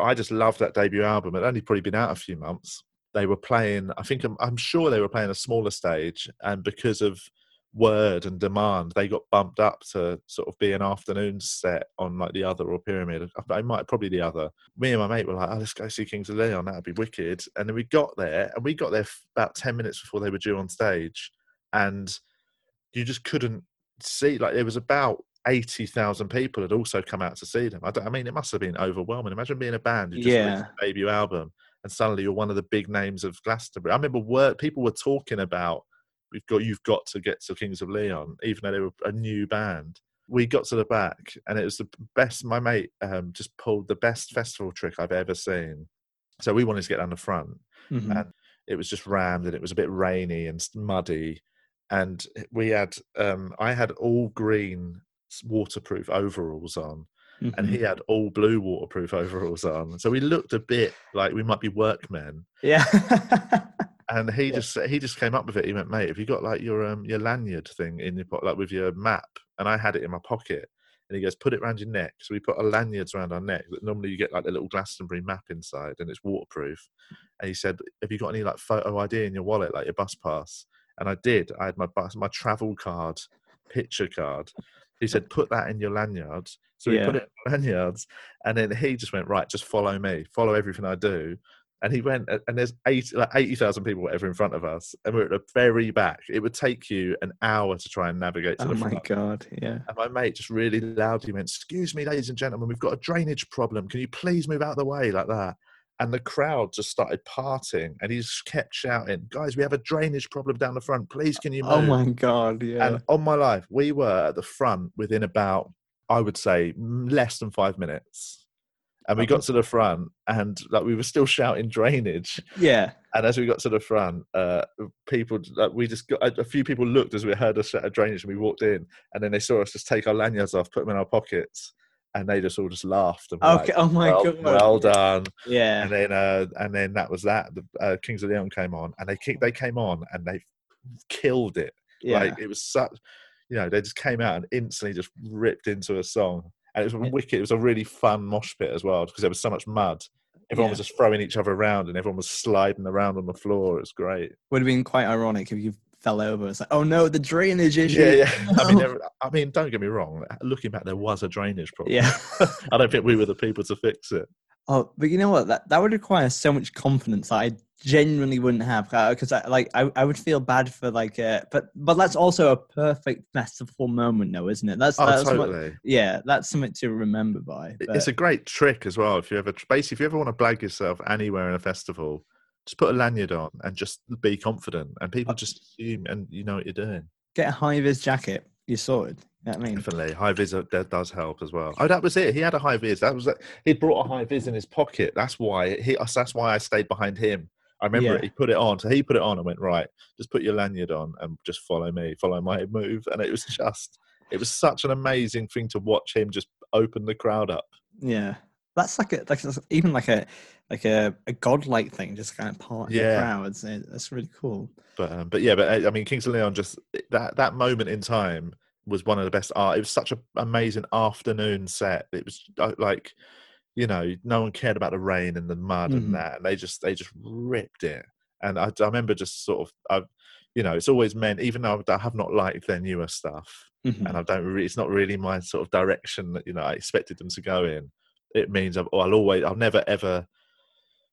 Speaker 2: I just loved that debut album. It only probably been out a few months. They were playing. I think I'm, I'm sure they were playing a smaller stage, and because of word and demand, they got bumped up to sort of be an afternoon set on like the other or pyramid. Uh, I I might probably the other. Me and my mate were like, "Oh, let's go see Kings of Leon. That'd be wicked." And then we got there, and we got there about ten minutes before they were due on stage, and you just couldn't see. Like there was about eighty thousand people had also come out to see them. I, I mean, it must have been overwhelming. Imagine being a band who just released a debut album, and suddenly you're one of the big names of Glastonbury. I remember word, people were talking about we've got you've got to get to Kings of Leon, even though they were a new band. We got to the back, and it was the best. My mate um, just pulled the best festival trick I've ever seen. So we wanted to get down the front,
Speaker 1: Mhm.
Speaker 2: and it was just rammed and it was a bit rainy and muddy and we had um i had all green waterproof overalls on and
Speaker 1: Mhm.
Speaker 2: he had all blue waterproof overalls on so we looked a bit like we might be workmen
Speaker 1: yeah.
Speaker 2: and he
Speaker 1: Yeah.
Speaker 2: just he just came up with it he went mate have you got like your um your lanyard thing in your pocket like with your map and i had it in my pocket and he goes put it around your neck so we put our lanyards around our neck that normally you get like a little glastonbury map inside and it's waterproof and he said have you got any like photo id in your wallet like your bus pass and i did. I had my bus my travel card picture card. He said put that in your lanyard. So we put it in lanyards and then he just went right just follow me. Follow everything i do. And he went and there's eight like 80,000 people whatever in front of us and we're at the very back. It would take you an hour to try and navigate to
Speaker 1: oh
Speaker 2: the
Speaker 1: my god. Yeah.
Speaker 2: and my mate just really loudly went excuse me ladies and gentlemen we've got a drainage problem. Can you please move out of the way? Like that and the crowd just started parting and he just kept shouting guys we have a drainage problem down the front please can you move
Speaker 1: Oh my god. Yeah.
Speaker 2: and on my life we were at the front within about i would say less than five minutes and we got to the front and like we were still shouting drainage
Speaker 1: yeah.
Speaker 2: and as we got to the front uh people like, we just got a, a few people looked as we heard us shout drainage and we walked in and then they saw us just take our lanyards off put them in our pockets and they just all just laughed and
Speaker 1: Okay.
Speaker 2: like,
Speaker 1: oh my
Speaker 2: well,
Speaker 1: god.
Speaker 2: well done
Speaker 1: Yeah.
Speaker 2: and then uh and then that was that the uh, kings of leon came on and they ki- they came on and they killed it
Speaker 1: Yeah.
Speaker 2: like it was such, you know, they just came out and instantly just ripped into a song, and it was
Speaker 1: Yeah.
Speaker 2: wicked. It was a really fun mosh pit as well because there was so much mud. Everyone was just throwing each other around, and everyone was sliding around on the floor. It was great.
Speaker 1: Would have been quite ironic if you fell over. It's like, oh no, the drainage issue.
Speaker 2: Yeah, yeah. I mean, there, I mean, don't get me wrong. Looking back, there was a drainage problem.
Speaker 1: Yeah.
Speaker 2: I don't think we were the people to fix it.
Speaker 1: Oh, but you know what? That that would require so much confidence that I genuinely wouldn't have because I like I, I would feel bad for like uh but but that's also a perfect festival moment though isn't it that's
Speaker 2: Oh,
Speaker 1: that's what-
Speaker 2: totally.
Speaker 1: yeah that's something to remember by but-
Speaker 2: It's a great trick as well. If you ever, basically, if you ever want to blag yourself anywhere in a festival, just put a lanyard on and just be confident, and people just assume and you know what you're doing.
Speaker 1: get a high vis jacket you're sorted you know what I mean
Speaker 2: Definitely, high vis uh, that does help as well. Oh, that was it. He had a high vis. That was it. He brought a high vis in his pocket. That's why he. That's why I stayed behind him. I remember
Speaker 1: Yeah.
Speaker 2: it. He put it on. So he put it on and went right. Just put your lanyard on and just follow me. Follow my move. And it was just. It was such an amazing thing to watch him just open the crowd up.
Speaker 1: yeah that's like a like even like a like a, a godlike thing just kind of part of the
Speaker 2: Yeah.
Speaker 1: crowds It- that's really cool
Speaker 2: But um, but yeah, but uh, I mean, Kings of Leon just that that moment in time was one of the best art. It was such an amazing afternoon set. It was uh, like, you know, no one cared about the rain and the mud
Speaker 1: Mhm.
Speaker 2: and that, and they just they just ripped it. And I, I remember just sort of, I, you know, it's always meant, even though I have not liked their newer stuff,
Speaker 1: Mhm.
Speaker 2: and I don't really, it's not really my sort of direction that you know I expected them to go in. It means I'll always, I'll never ever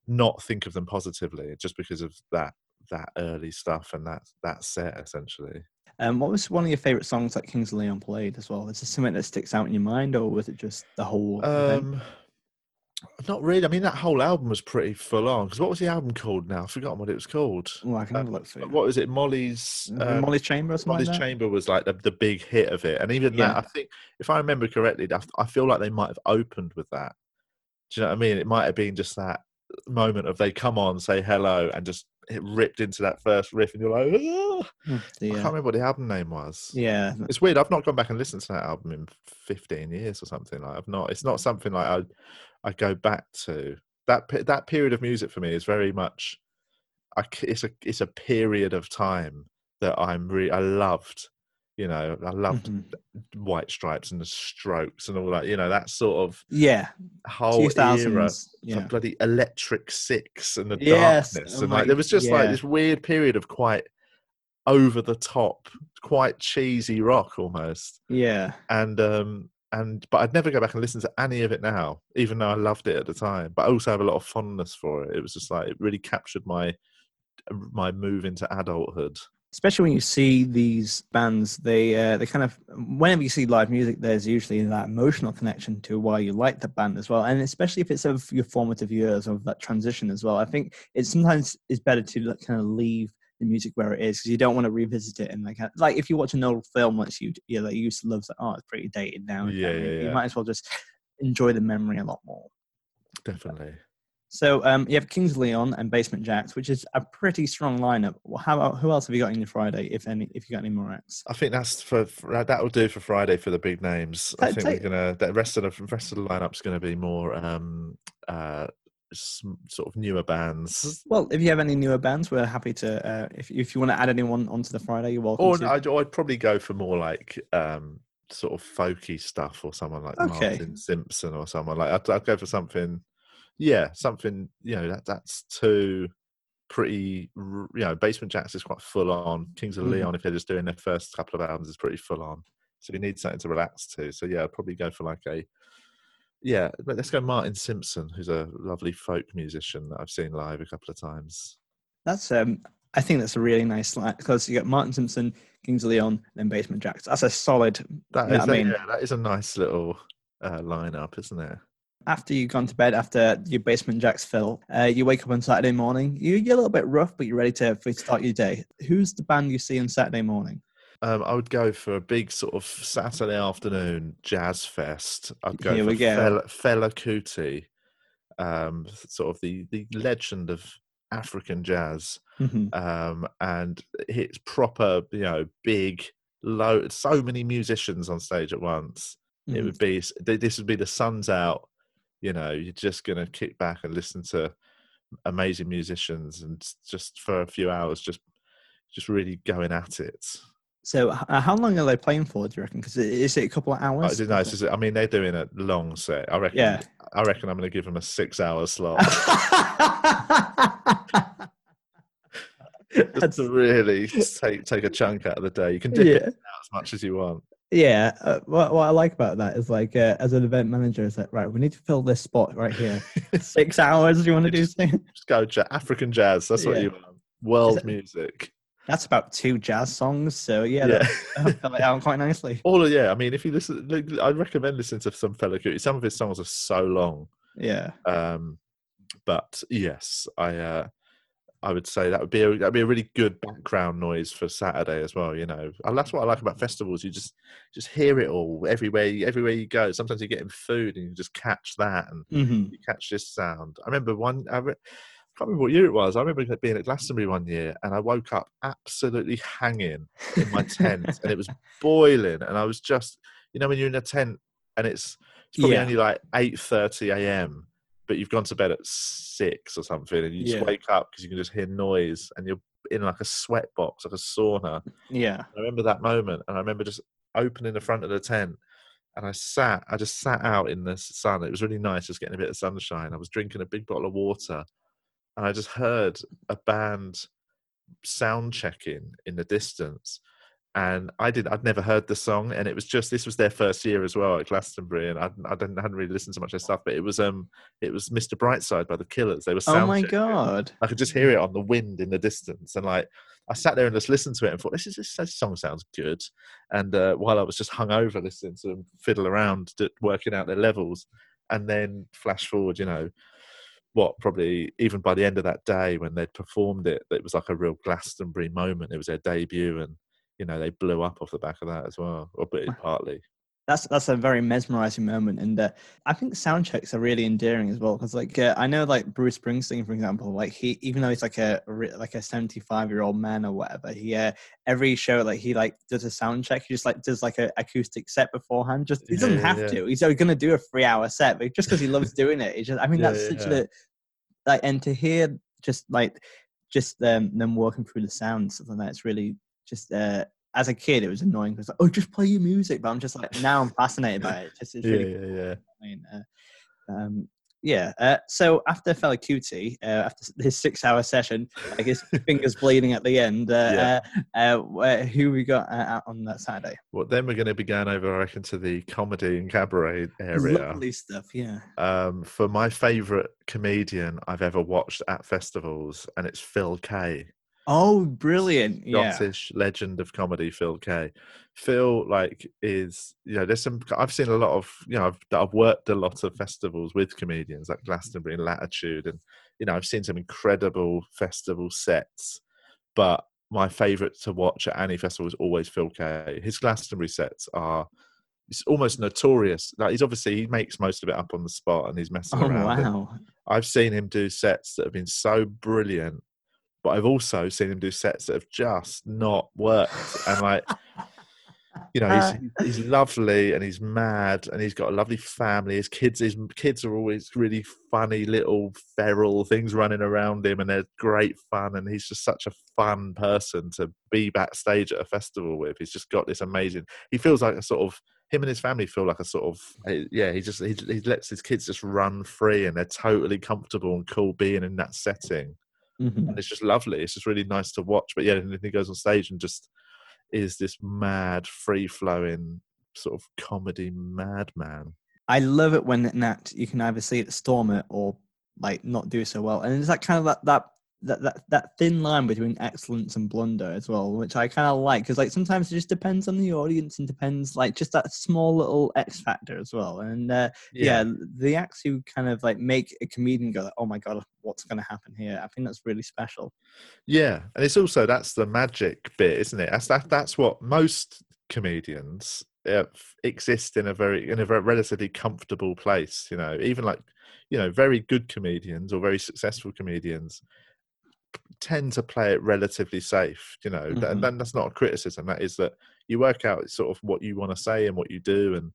Speaker 2: not think of them positively just because of that that early stuff and that that set essentially.
Speaker 1: Um, what was one of your favorite songs that Kings of Leon played as well? Is there something that sticks out in your mind, or was it just the whole?
Speaker 2: Um, not really. I mean, that whole album was pretty full on. Because what was the album called now? I've forgotten what it was called.
Speaker 1: Well, I can
Speaker 2: uh,
Speaker 1: have a look for you.
Speaker 2: What was it? Molly's. Um,
Speaker 1: Molly's Chamber or something
Speaker 2: Molly's
Speaker 1: like?
Speaker 2: Chamber was like the, the big hit of it, and even that, I think, if I remember correctly, I, feel like they might have opened with that. Do you know what I mean? It might have been just that moment of they come on, say hello, and just it ripped into that first riff, and you're like, "Ah!"
Speaker 1: Hmm,
Speaker 2: I can't remember what the album name was.
Speaker 1: yeah,
Speaker 2: It's weird. I've not gone back and listened to that album in 15 years or something. Like I've not. It's not something like I I go back to. That that period of music for me is very much. I it's a it's a period of time that I'm really I loved. You know, I loved
Speaker 1: mhm.
Speaker 2: White Stripes and the Strokes and all that. You know, that sort of
Speaker 1: yeah,
Speaker 2: whole era.
Speaker 1: Yeah,
Speaker 2: bloody Electric Six and the
Speaker 1: Yes,
Speaker 2: darkness,
Speaker 1: oh
Speaker 2: and like there was just like this weird period of quite over the top, quite cheesy rock almost
Speaker 1: yeah,
Speaker 2: and um and but I'd never go back and listen to any of it now, even though I loved it at the time. But I also have a lot of fondness for it. It was just like it really captured my my move into adulthood.
Speaker 1: especially when you see these bands they uh, they kind of whenever you see live music there's usually that emotional connection to why you like the band as well and especially if it's of your formative years of that transition as well i think it sometimes is better to kind of leave the music where it is because you don't want to revisit it and like like if you watch an old film once you yeah that you used to love like oh it's pretty dated now
Speaker 2: Yeah,
Speaker 1: you,
Speaker 2: yeah,
Speaker 1: you might as well just enjoy the memory a lot more
Speaker 2: Definitely.
Speaker 1: so um, you have Kings Leon and Basement Jaxx, which is a pretty strong lineup. Well, How about, who else have you got in your Friday, if any? If you got any more acts?
Speaker 2: I think that's for, for that will do for Friday for the big names. I think we're gonna the rest of the rest of the lineup's gonna be more um uh sort of newer bands.
Speaker 1: Well, if you have any newer bands, we're happy to. Uh, if if you want to add anyone onto the Friday, you're welcome.
Speaker 2: Or
Speaker 1: to.
Speaker 2: I'd, I'd probably go for more like um sort of folky stuff or someone like
Speaker 1: Okay.
Speaker 2: Martin Simpson or someone like I'd, I'd go for something yeah something you know that that's too pretty you know basement jaxx is quite full on kings of
Speaker 1: Mhm.
Speaker 2: leon if they're just doing their first couple of albums is pretty full on so you need something to relax to so yeah i'd probably go for like a yeah but let's go martin simpson who's a lovely folk musician that i've seen live a couple of times
Speaker 1: That's um, I think that's a really nice line because you got Martin Simpson, Kings of Leon, then Basement Jaxx. That's a solid.
Speaker 2: that is
Speaker 1: I mean-
Speaker 2: yeah, that is a nice little uh, lineup isn't it
Speaker 1: After you've gone to bed, after your Basement Jaxx fill, uh, you wake up on Saturday morning. You, you're a little bit rough, but you're ready to, to start your day. Who's the band you see on Saturday morning?
Speaker 2: Um, I would go for a big sort of Saturday afternoon jazz fest. I'd go
Speaker 1: Here
Speaker 2: for
Speaker 1: we go.
Speaker 2: Fela, Fela Kuti, um, sort of the, the legend of African jazz,
Speaker 1: Mhm.
Speaker 2: um, and it's proper, you know, big, low, so many musicians on stage at once. It
Speaker 1: Mhm.
Speaker 2: would be this would be the sun's out. You know, you're just gonna kick back and listen to amazing musicians, and just for a few hours, just just really going at it.
Speaker 1: So, uh, how long are they playing for? Do you reckon? Because is it a couple of
Speaker 2: I
Speaker 1: hours?
Speaker 2: didn't know. it's just- I mean, they're doing a long set. I reckon.
Speaker 1: Yeah.
Speaker 2: I reckon I'm going to give them a six-hour slot.
Speaker 1: That's-
Speaker 2: to really take take a chunk out of the day. You can dip
Speaker 1: yeah,
Speaker 2: it as much as you want.
Speaker 1: yeah. Uh, what, what I like about that is like, uh, as an event manager, is like, right, we need to fill this spot right here. Six hours. You want to do
Speaker 2: Just-
Speaker 1: something?
Speaker 2: Just go ja- African jazz. That's what you want. World
Speaker 1: it-
Speaker 2: music.
Speaker 1: That's about two jazz songs. So yeah,
Speaker 2: Yeah.
Speaker 1: that out quite nicely.
Speaker 2: All of, yeah. I mean, if you listen, I'd recommend listening to some Fela Kuti. Some of his songs are so long.
Speaker 1: Yeah.
Speaker 2: Um, but yes, I uh, I would say that would be a, that'd be a really good background noise for Saturday as well. You know, and that's what I like about festivals. You just just hear it all everywhere. Everywhere you go. Sometimes you're getting food and you just catch that and
Speaker 1: hmm
Speaker 2: you catch this sound. I remember one. I, re- can't remember what year it was. I remember being at Glastonbury one year and I woke up absolutely hanging in my tent and it was boiling and I was just you know when you're in a tent and it's it's probably
Speaker 1: Yeah.
Speaker 2: only like eight thirty a.m. but you've gone to bed at six or something and you just
Speaker 1: Yeah.
Speaker 2: wake up because you can just hear noise and you're in like a sweat box like a sauna.
Speaker 1: Yeah.
Speaker 2: I remember that moment and I remember just opening the front of the tent and I sat I just sat out in the sun. It was really nice just getting a bit of sunshine. I was drinking a big bottle of water and I just heard a band sound checking in the distance. And I did. I'd never heard the song, and it was just this was their first year as well at Glastonbury, and I, I didn't hadn't really listened to much of their stuff, but it was um it was Mr. Brightside by the Killers. They were
Speaker 1: Oh my
Speaker 2: checking.
Speaker 1: god.
Speaker 2: I could just hear it on the wind in the distance, and like I sat there and just listened to it and thought, this is this, this song sounds good. And uh, while I was just hung over listening to them fiddle around, working out their levels, and then flash forward, you know, what probably even by the end of that day when they'd performed it, it was like a real Glastonbury moment. It was their debut, and you know they blew up off the back of that as well, or partly.
Speaker 1: That's that's a very mesmerizing moment, and uh, I think sound checks are really endearing as well. Because like uh, I know, like Bruce Springsteen, for example, like he even though he's like a like a seventy five year old man or whatever, he uh, every show like he like does a sound check. He just like does like a acoustic set beforehand. Just he doesn't
Speaker 2: Yeah,
Speaker 1: have
Speaker 2: yeah.
Speaker 1: to. He's going to do a three hour set, but just because he loves doing it, it's just I mean
Speaker 2: Yeah,
Speaker 1: that's such a like and to hear just like just um, them working through the sound stuff like that. It's really just uh, as a kid, it was annoying because like, oh, just play your music. But I'm just like now I'm fascinated by it. Just it's
Speaker 2: Yeah,
Speaker 1: really
Speaker 2: yeah, yeah.
Speaker 1: I mean, uh, um, yeah. Uh, so after Fela Kuti, uh, after his six-hour session, like his fingers bleeding at the end, uh,
Speaker 2: Yeah.
Speaker 1: uh, uh, who we got uh, out on that Saturday?
Speaker 2: Well, then we're going to be going over, I reckon, to the comedy and cabaret area.
Speaker 1: Lovely stuff. Yeah.
Speaker 2: um, for my favourite comedian I've ever watched at festivals, and it's Phil Kay.
Speaker 1: Oh, brilliant! Yeah,
Speaker 2: Scottish legend of comedy, Phil Kay. Phil, like, is you know, there's some. I've seen a lot of, you know, I've, I've worked a lot of festivals with comedians like Glastonbury and Latitude, and you know, I've seen some incredible festival sets. But my favourite to watch at any festival is always Phil Kay. His Glastonbury sets are. It's almost notorious. Like he's obviously he makes most of it up on the spot and he's messing
Speaker 1: Oh
Speaker 2: around. and
Speaker 1: wow!
Speaker 2: I've seen him do sets that have been so brilliant, but I've also seen him do sets that have just not worked. And like, you know, he's he's lovely and he's mad and he's got a lovely family. His kids, his kids are always really funny little feral things running around him, and they're great fun. And he's just such a fun person to be backstage at a festival with. He's just got this amazing. He feels like a sort of him and his family feel like a sort of eh, yeah. He just he, he lets his kids just run free, and they're totally comfortable and cool being in that setting
Speaker 1: Mhm.
Speaker 2: and it's just lovely. It's just really nice to watch. But yeah, and then he goes on stage and just is this mad, free flowing sort of comedy madman.
Speaker 1: I love it when that you can either see it storm it or like not do so well, and it's that kind of that that that that, that thin line between excellence and blunder as well, which I kind of like because like sometimes it just depends on the audience and depends like just that small little X factor as well. And uh, yeah. the acts who kind of like make a comedian go, like, "Oh my god, what's going to happen here?" I think that's really special.
Speaker 2: Yeah, and it's also that's the magic bit, isn't it? That's that, that's what most comedians uh, exist in a very in a very relatively comfortable place. You know, even like you know very good comedians or very successful comedians tend to play it relatively safe. You know,
Speaker 1: Mhm.
Speaker 2: and then that's not a criticism. That is that you work out sort of what you want to say and what you do, and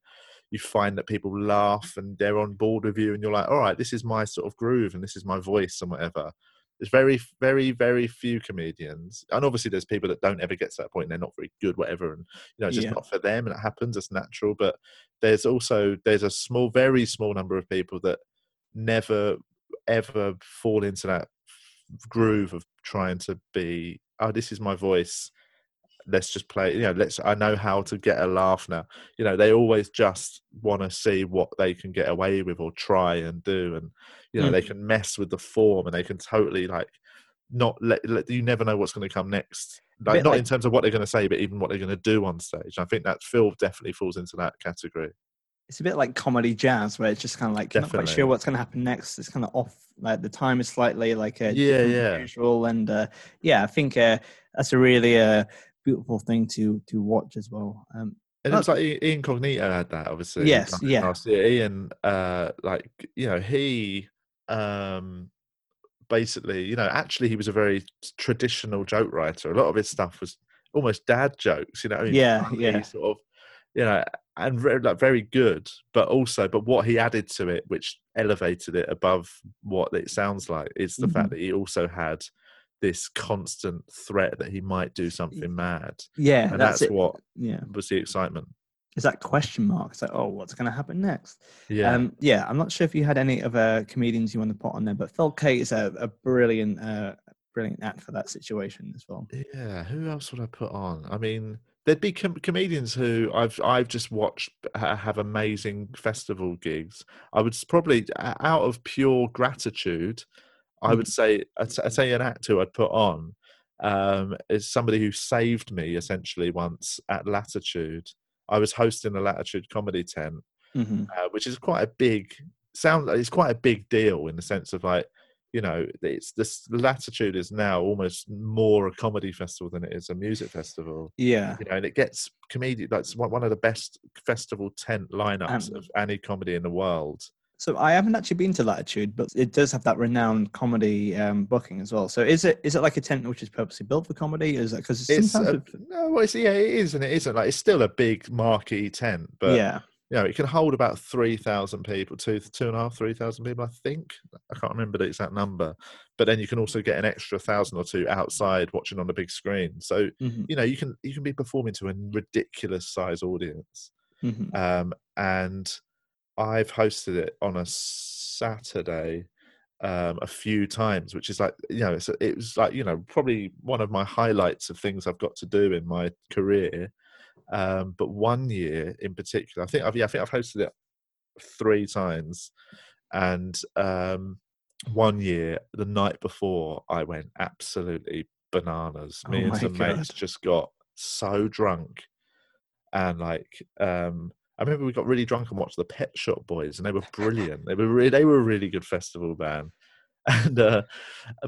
Speaker 2: you find that people laugh and they're on board with you, and you're like, all right, this is my sort of groove and this is my voice and whatever. There's very, very, very few comedians, and obviously there's people that don't ever get to that point and they're not very good, whatever, and you know, it's just
Speaker 1: Yeah.
Speaker 2: not for them, and it happens. It's natural, but there's also there's a small, very small number of people that never ever fall into that groove of trying to be oh this is my voice. Let's just play you know let's i know how to get a laugh now. You know they always just want to see what they can get away with or try and do and you know hmm. they can mess with the form and they can totally like not let, let you never know what's going to come next. Like not
Speaker 1: like-
Speaker 2: in terms of what they're going to say but even what they're going to do on stage. I think that phil definitely falls into that category
Speaker 1: It's a bit like comedy jazz, where it's just kind of like you're not quite sure what's going to happen next. It's kind of off, like the time is slightly like uh,
Speaker 2: Yeah, yeah.
Speaker 1: usual, and uh, yeah, I think uh, that's a really uh, beautiful thing to to watch as well. Um,
Speaker 2: And it was like Ian Cognito had that, obviously.
Speaker 1: Yes, yeah.
Speaker 2: Last year, Ian, uh, like you know, he um, basically, you know, actually, he was a very traditional joke writer. A lot of his stuff was almost dad jokes. You know, I mean?
Speaker 1: Yeah, yeah.
Speaker 2: Sort of, you know, and very, like very good, but also, but what he added to it, which elevated it above what it sounds like, is the
Speaker 1: Mm-hmm.
Speaker 2: fact that he also had this constant threat that he might do something mad,
Speaker 1: yeah,
Speaker 2: and
Speaker 1: that's,
Speaker 2: that's what
Speaker 1: Yeah,
Speaker 2: was the excitement.
Speaker 1: is that question mark? It's like, oh, what's going to happen next?
Speaker 2: Yeah.
Speaker 1: Um, yeah, I'm not sure if you had any other comedians you want to put on there, but Phil Kay is a, a brilliant, uh, brilliant act for that situation as well.
Speaker 2: yeah. Who else would I put on? I mean, there'd be com- comedians who I've I've just watched ha- have amazing festival gigs. I would probably out of pure gratitude, I would say I'd, I'd say an act who I'd put on um, is somebody who saved me essentially once at Latitude. I was hosting a Latitude comedy tent,
Speaker 1: hmm
Speaker 2: uh, which is quite a big sound. It's quite a big deal in the sense of like, you know, it's this latitude is now almost more a comedy festival than it is a music festival.
Speaker 1: Yeah,
Speaker 2: You know, and it gets comedian. Like it's one of the best festival tent lineups
Speaker 1: Um,
Speaker 2: of any comedy in the world.
Speaker 1: So I haven't actually been to Latitude, but it does have that renowned comedy um, booking as well. So is it is it like a tent which is purposely built for comedy? Is it because
Speaker 2: It's
Speaker 1: sometimes
Speaker 2: a,
Speaker 1: with-
Speaker 2: no, well, it's, yeah, it is and it isn't. Like it's still a big marquee tent, but
Speaker 1: yeah,
Speaker 2: you know, it can hold about three thousand people, two two and a half, three thousand people, I think. I can't remember the exact number, but then you can also get an extra thousand or two outside watching on the big screen. So
Speaker 1: mhm,
Speaker 2: you know, you can you can be performing to a ridiculous size audience,
Speaker 1: mhm.
Speaker 2: um, and I've hosted it on a Saturday um, a few times, which is like you know, it's, it was like you know probably one of my highlights of things I've got to do in my career. Um, but one year in particular, I think I've yeah, I think I've hosted it three times, and um, one year the night before I went absolutely bananas.
Speaker 1: Oh
Speaker 2: Me and
Speaker 1: my
Speaker 2: some mates just got so drunk, and like, um, I remember we got really drunk and watched the Pet Shop Boys, and they were brilliant. they were really, they were a really good festival band. And uh,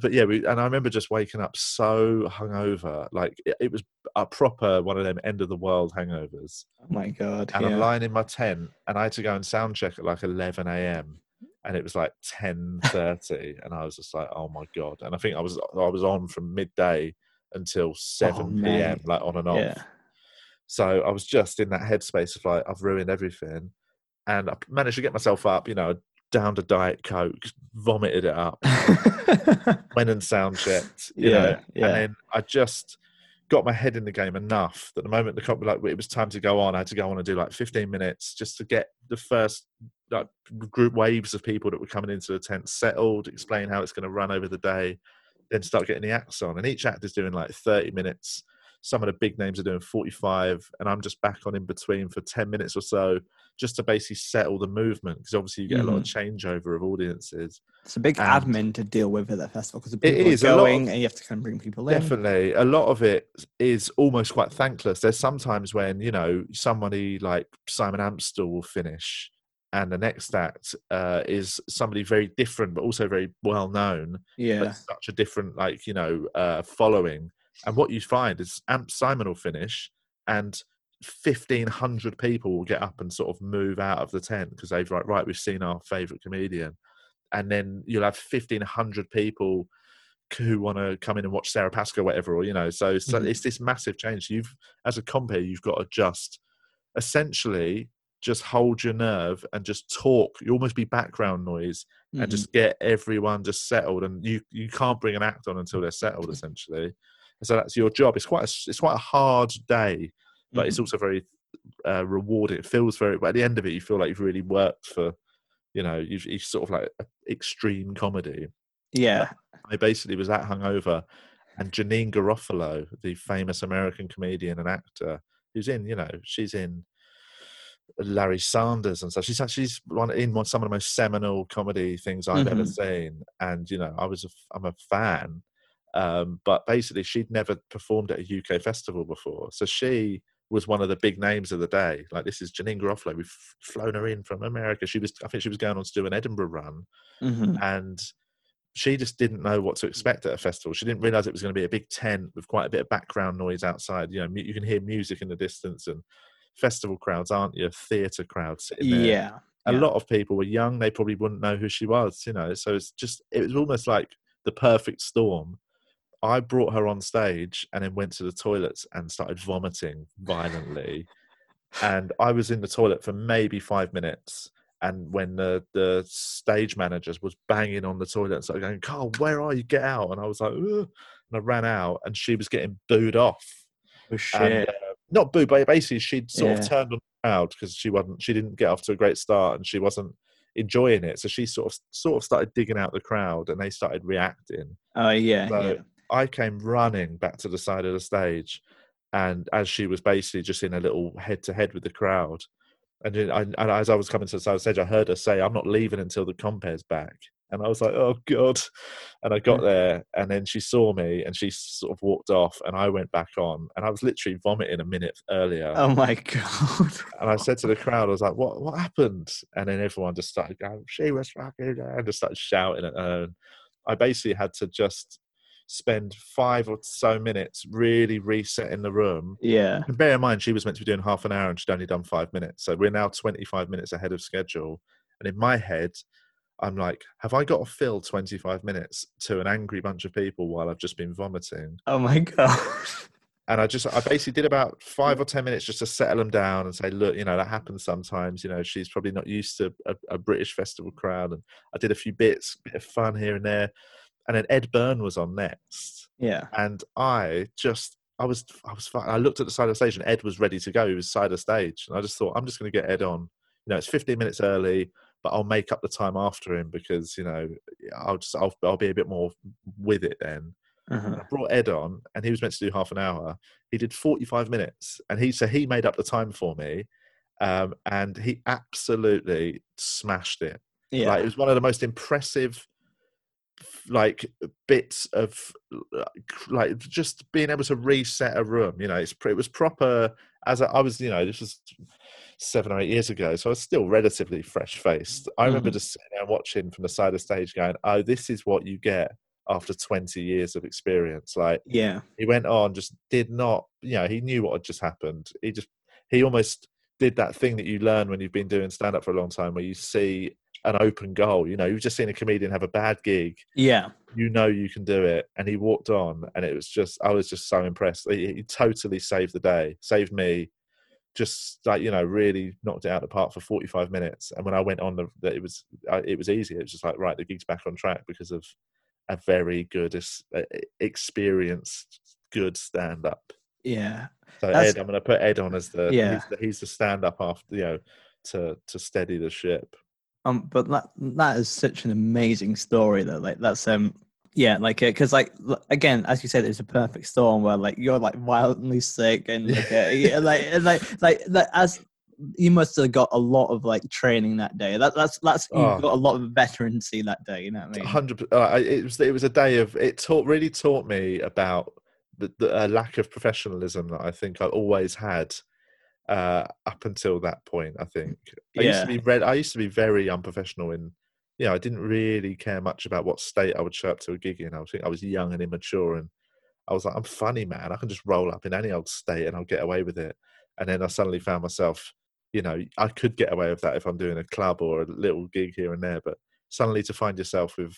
Speaker 2: but yeah, we and I remember just waking up so hungover, like it, it was a proper one of them end of the world hangovers.
Speaker 1: Oh my god.
Speaker 2: And I'm lying in my tent, and I had to go and sound check at like 11 a.m. And it was like 10:30, and I was just like, "Oh my god!" And I think I was I was on from midday until 7 p.m. like on and off.
Speaker 1: Oh, yeah.
Speaker 2: So I was just in that headspace of like, I've ruined everything. And I managed to get myself up, you know, downed a Diet Coke, vomited it up, went and sound checked, you
Speaker 1: Yeah,
Speaker 2: know,
Speaker 1: yeah.
Speaker 2: and then I just got my head in the game enough that the moment the comp like it was time to go on, I had to go on and do like 15 minutes just to get the first like group waves of people that were coming into the tent settled, explain how it's going to run over the day, then start getting the acts on. And each act is doing like 30 minutes. Some of the big names are doing 45, and I'm just back on in between for 10 minutes or so, just to basically settle the movement. Because obviously, you get a lot of changeover of audiences.
Speaker 1: It's a big
Speaker 2: And-
Speaker 1: admin to deal with at that festival because
Speaker 2: It is,
Speaker 1: are going
Speaker 2: of-
Speaker 1: and you have to kind of bring people in.
Speaker 2: Definitely. A lot of it is almost quite thankless. There's sometimes when, you know, somebody like Simon Amstell will finish and the next act uh, is somebody very different but also very well known
Speaker 1: Yeah.
Speaker 2: but such a different like you know uh, following and what you find is Amp Simon will finish and 1500 people will get up and sort of move out of the tent because they've like right we've seen our favorite comedian and then you'll have 1500 people who want to come in and watch Sara Pascoe, whatever, or you know, so, so
Speaker 1: Mhm.
Speaker 2: it's this massive change. You've, as a compere, you've got to just essentially just hold your nerve and just talk. You almost be background noise and just get everyone just settled. And you you can't bring an act on until they're settled, essentially. So that's your job. It's quite a, it's quite a hard day, but it's also very uh, rewarding. It feels very. But at the end of it, you feel like you've really worked for. You know, you've, you've sort of like extreme comedy.
Speaker 1: yeah.
Speaker 2: I basically was that hungover, and Janeane Garofalo, the famous American comedian and actor, who's in, you know, she's in Larry Sanders and stuff. She's she's one in one some of the most seminal comedy things I've ever
Speaker 1: Mhm.
Speaker 2: seen, and you know, I was a, I'm a fan. Um, but basically, she'd never performed at a UK festival before, so she was one of the big names of the day. Like this is Janeane Garofalo. We've flown her in from America. She was, I think, she was going on to do an Edinburgh run,
Speaker 1: Mhm.
Speaker 2: and she just didn't know what to expect at a festival. She didn't realize it was going to be a big tent with quite a bit of background noise outside. You know, you can hear music in the distance, and festival crowds aren't your theatre crowds sitting there.
Speaker 1: Yeah.
Speaker 2: A
Speaker 1: yeah.
Speaker 2: lot of people were young; they probably wouldn't know who she was. You know, so it's just it was almost like the perfect storm. I brought her on stage and then went to the toilets and started vomiting violently. and I was in the toilet for maybe five minutes. And when the, the stage managers was banging on the toilet and started going, Carl, where are you? Get out. And I was like, Ugh. and I ran out and she was getting booed off.
Speaker 1: Oh, shit.
Speaker 2: And, uh, not booed, but basically she'd sort
Speaker 1: Yeah.
Speaker 2: of turned on the crowd because she wasn't, she didn't get off to a great start and she wasn't enjoying it. So she sort of, sort of started digging out the crowd and they started reacting.
Speaker 1: oh, yeah.
Speaker 2: So
Speaker 1: yeah.
Speaker 2: I came running back to the side of the stage, and as she was basically just in a little head to head with the crowd, and, I, and as I was coming to the side of the stage, I heard her say, "I'm not leaving until the compere's back." And I was like, "Oh God!" And I got
Speaker 1: mm.
Speaker 2: there, and then she saw me, and she sort of walked off, and I went back on, and I was literally vomiting a minute earlier.
Speaker 1: Oh, my God.
Speaker 2: And I said to the crowd, I was like, "What? What happened?" And then everyone just started going, "She was fucking," and just started shouting at her. And I basically had to just spend five or so minutes really resetting the room.
Speaker 1: yeah.
Speaker 2: And bear in mind, she was meant to be doing half an hour, and she'd only done five minutes. So we're now twenty-five minutes ahead of schedule. And in my head, I'm like, "Have I got to fill twenty-five minutes to an angry bunch of people while I've just been vomiting?"
Speaker 1: Oh, my God.
Speaker 2: and I just I basically did about five or ten minutes just to settle them down and say, look, you know that happens sometimes. You know she's probably not used to a, a British festival crowd, and I did a few bits, bit of fun here and there, and then Ed Byrne was on next,
Speaker 1: yeah.
Speaker 2: and I just I was I was I looked at the side of the stage and Ed was ready to go. He was side of stage, and I just thought I'm just going to get Ed on. You know, it's 15 minutes early, but I'll make up the time after him because you know I'll just I'll, I'll be a bit more with it then.
Speaker 1: Uh-huh.
Speaker 2: I brought Ed on, and he was meant to do half an hour. He did 45 minutes, and he so he made up the time for me, um, and he absolutely smashed it.
Speaker 1: Yeah.
Speaker 2: Like it was one of the most impressive like bits of like just being able to reset a room. You know, it's it was proper. As I, I was, you know, this was seven or eight years ago, so I was still relatively fresh faced. I remember
Speaker 1: Mhm.
Speaker 2: just sitting there watching from the side of the stage, going, "Oh, this is what you get." After 20 years of experience, like
Speaker 1: Yeah.
Speaker 2: he went on just did not you know he knew what had just happened he just he almost did that thing that you learn when you've been doing stand up for a long time where you see an open goal you know you've just seen a comedian have a bad gig.
Speaker 1: Yeah.
Speaker 2: you know you can do it. And he walked on and it was just i was just so impressed. He, he totally saved the day saved me. Just like you know really knocked it out of the park for 45 minutes. And when i went on the, the it was I, it was easy. It was just like right the gig's back on track because of a very good experienced good stand up
Speaker 1: Yeah.
Speaker 2: so
Speaker 1: That's-
Speaker 2: ed i'm going to put ed on as the
Speaker 1: Yeah.
Speaker 2: he's the, he's the stand up after you know to to steady the ship
Speaker 1: Um, but that that is such an amazing story though. Like that's um, yeah, like because like again, as you said, it's a perfect storm where like you're like violently sick and like uh, yeah, like and, like like like as you must have got a lot of like training that day. That that's that's
Speaker 2: Oh.
Speaker 1: you've got a lot of veterancy that day. You know what I mean?
Speaker 2: hundred. Uh, it was it was a day of it taught really taught me about the, the uh, lack of professionalism that I think I always had uh, up until that point. I think I used to be red. I used to be very unprofessional in. You know, I didn't really care much about what state I would show up to a gig in. I was I was young and immature, and I was like, I'm funny, man. I can just roll up in any old state and I'll get away with it. And then I suddenly found myself, you know, I could get away with that if I'm doing a club or a little gig here and there. But suddenly to find yourself with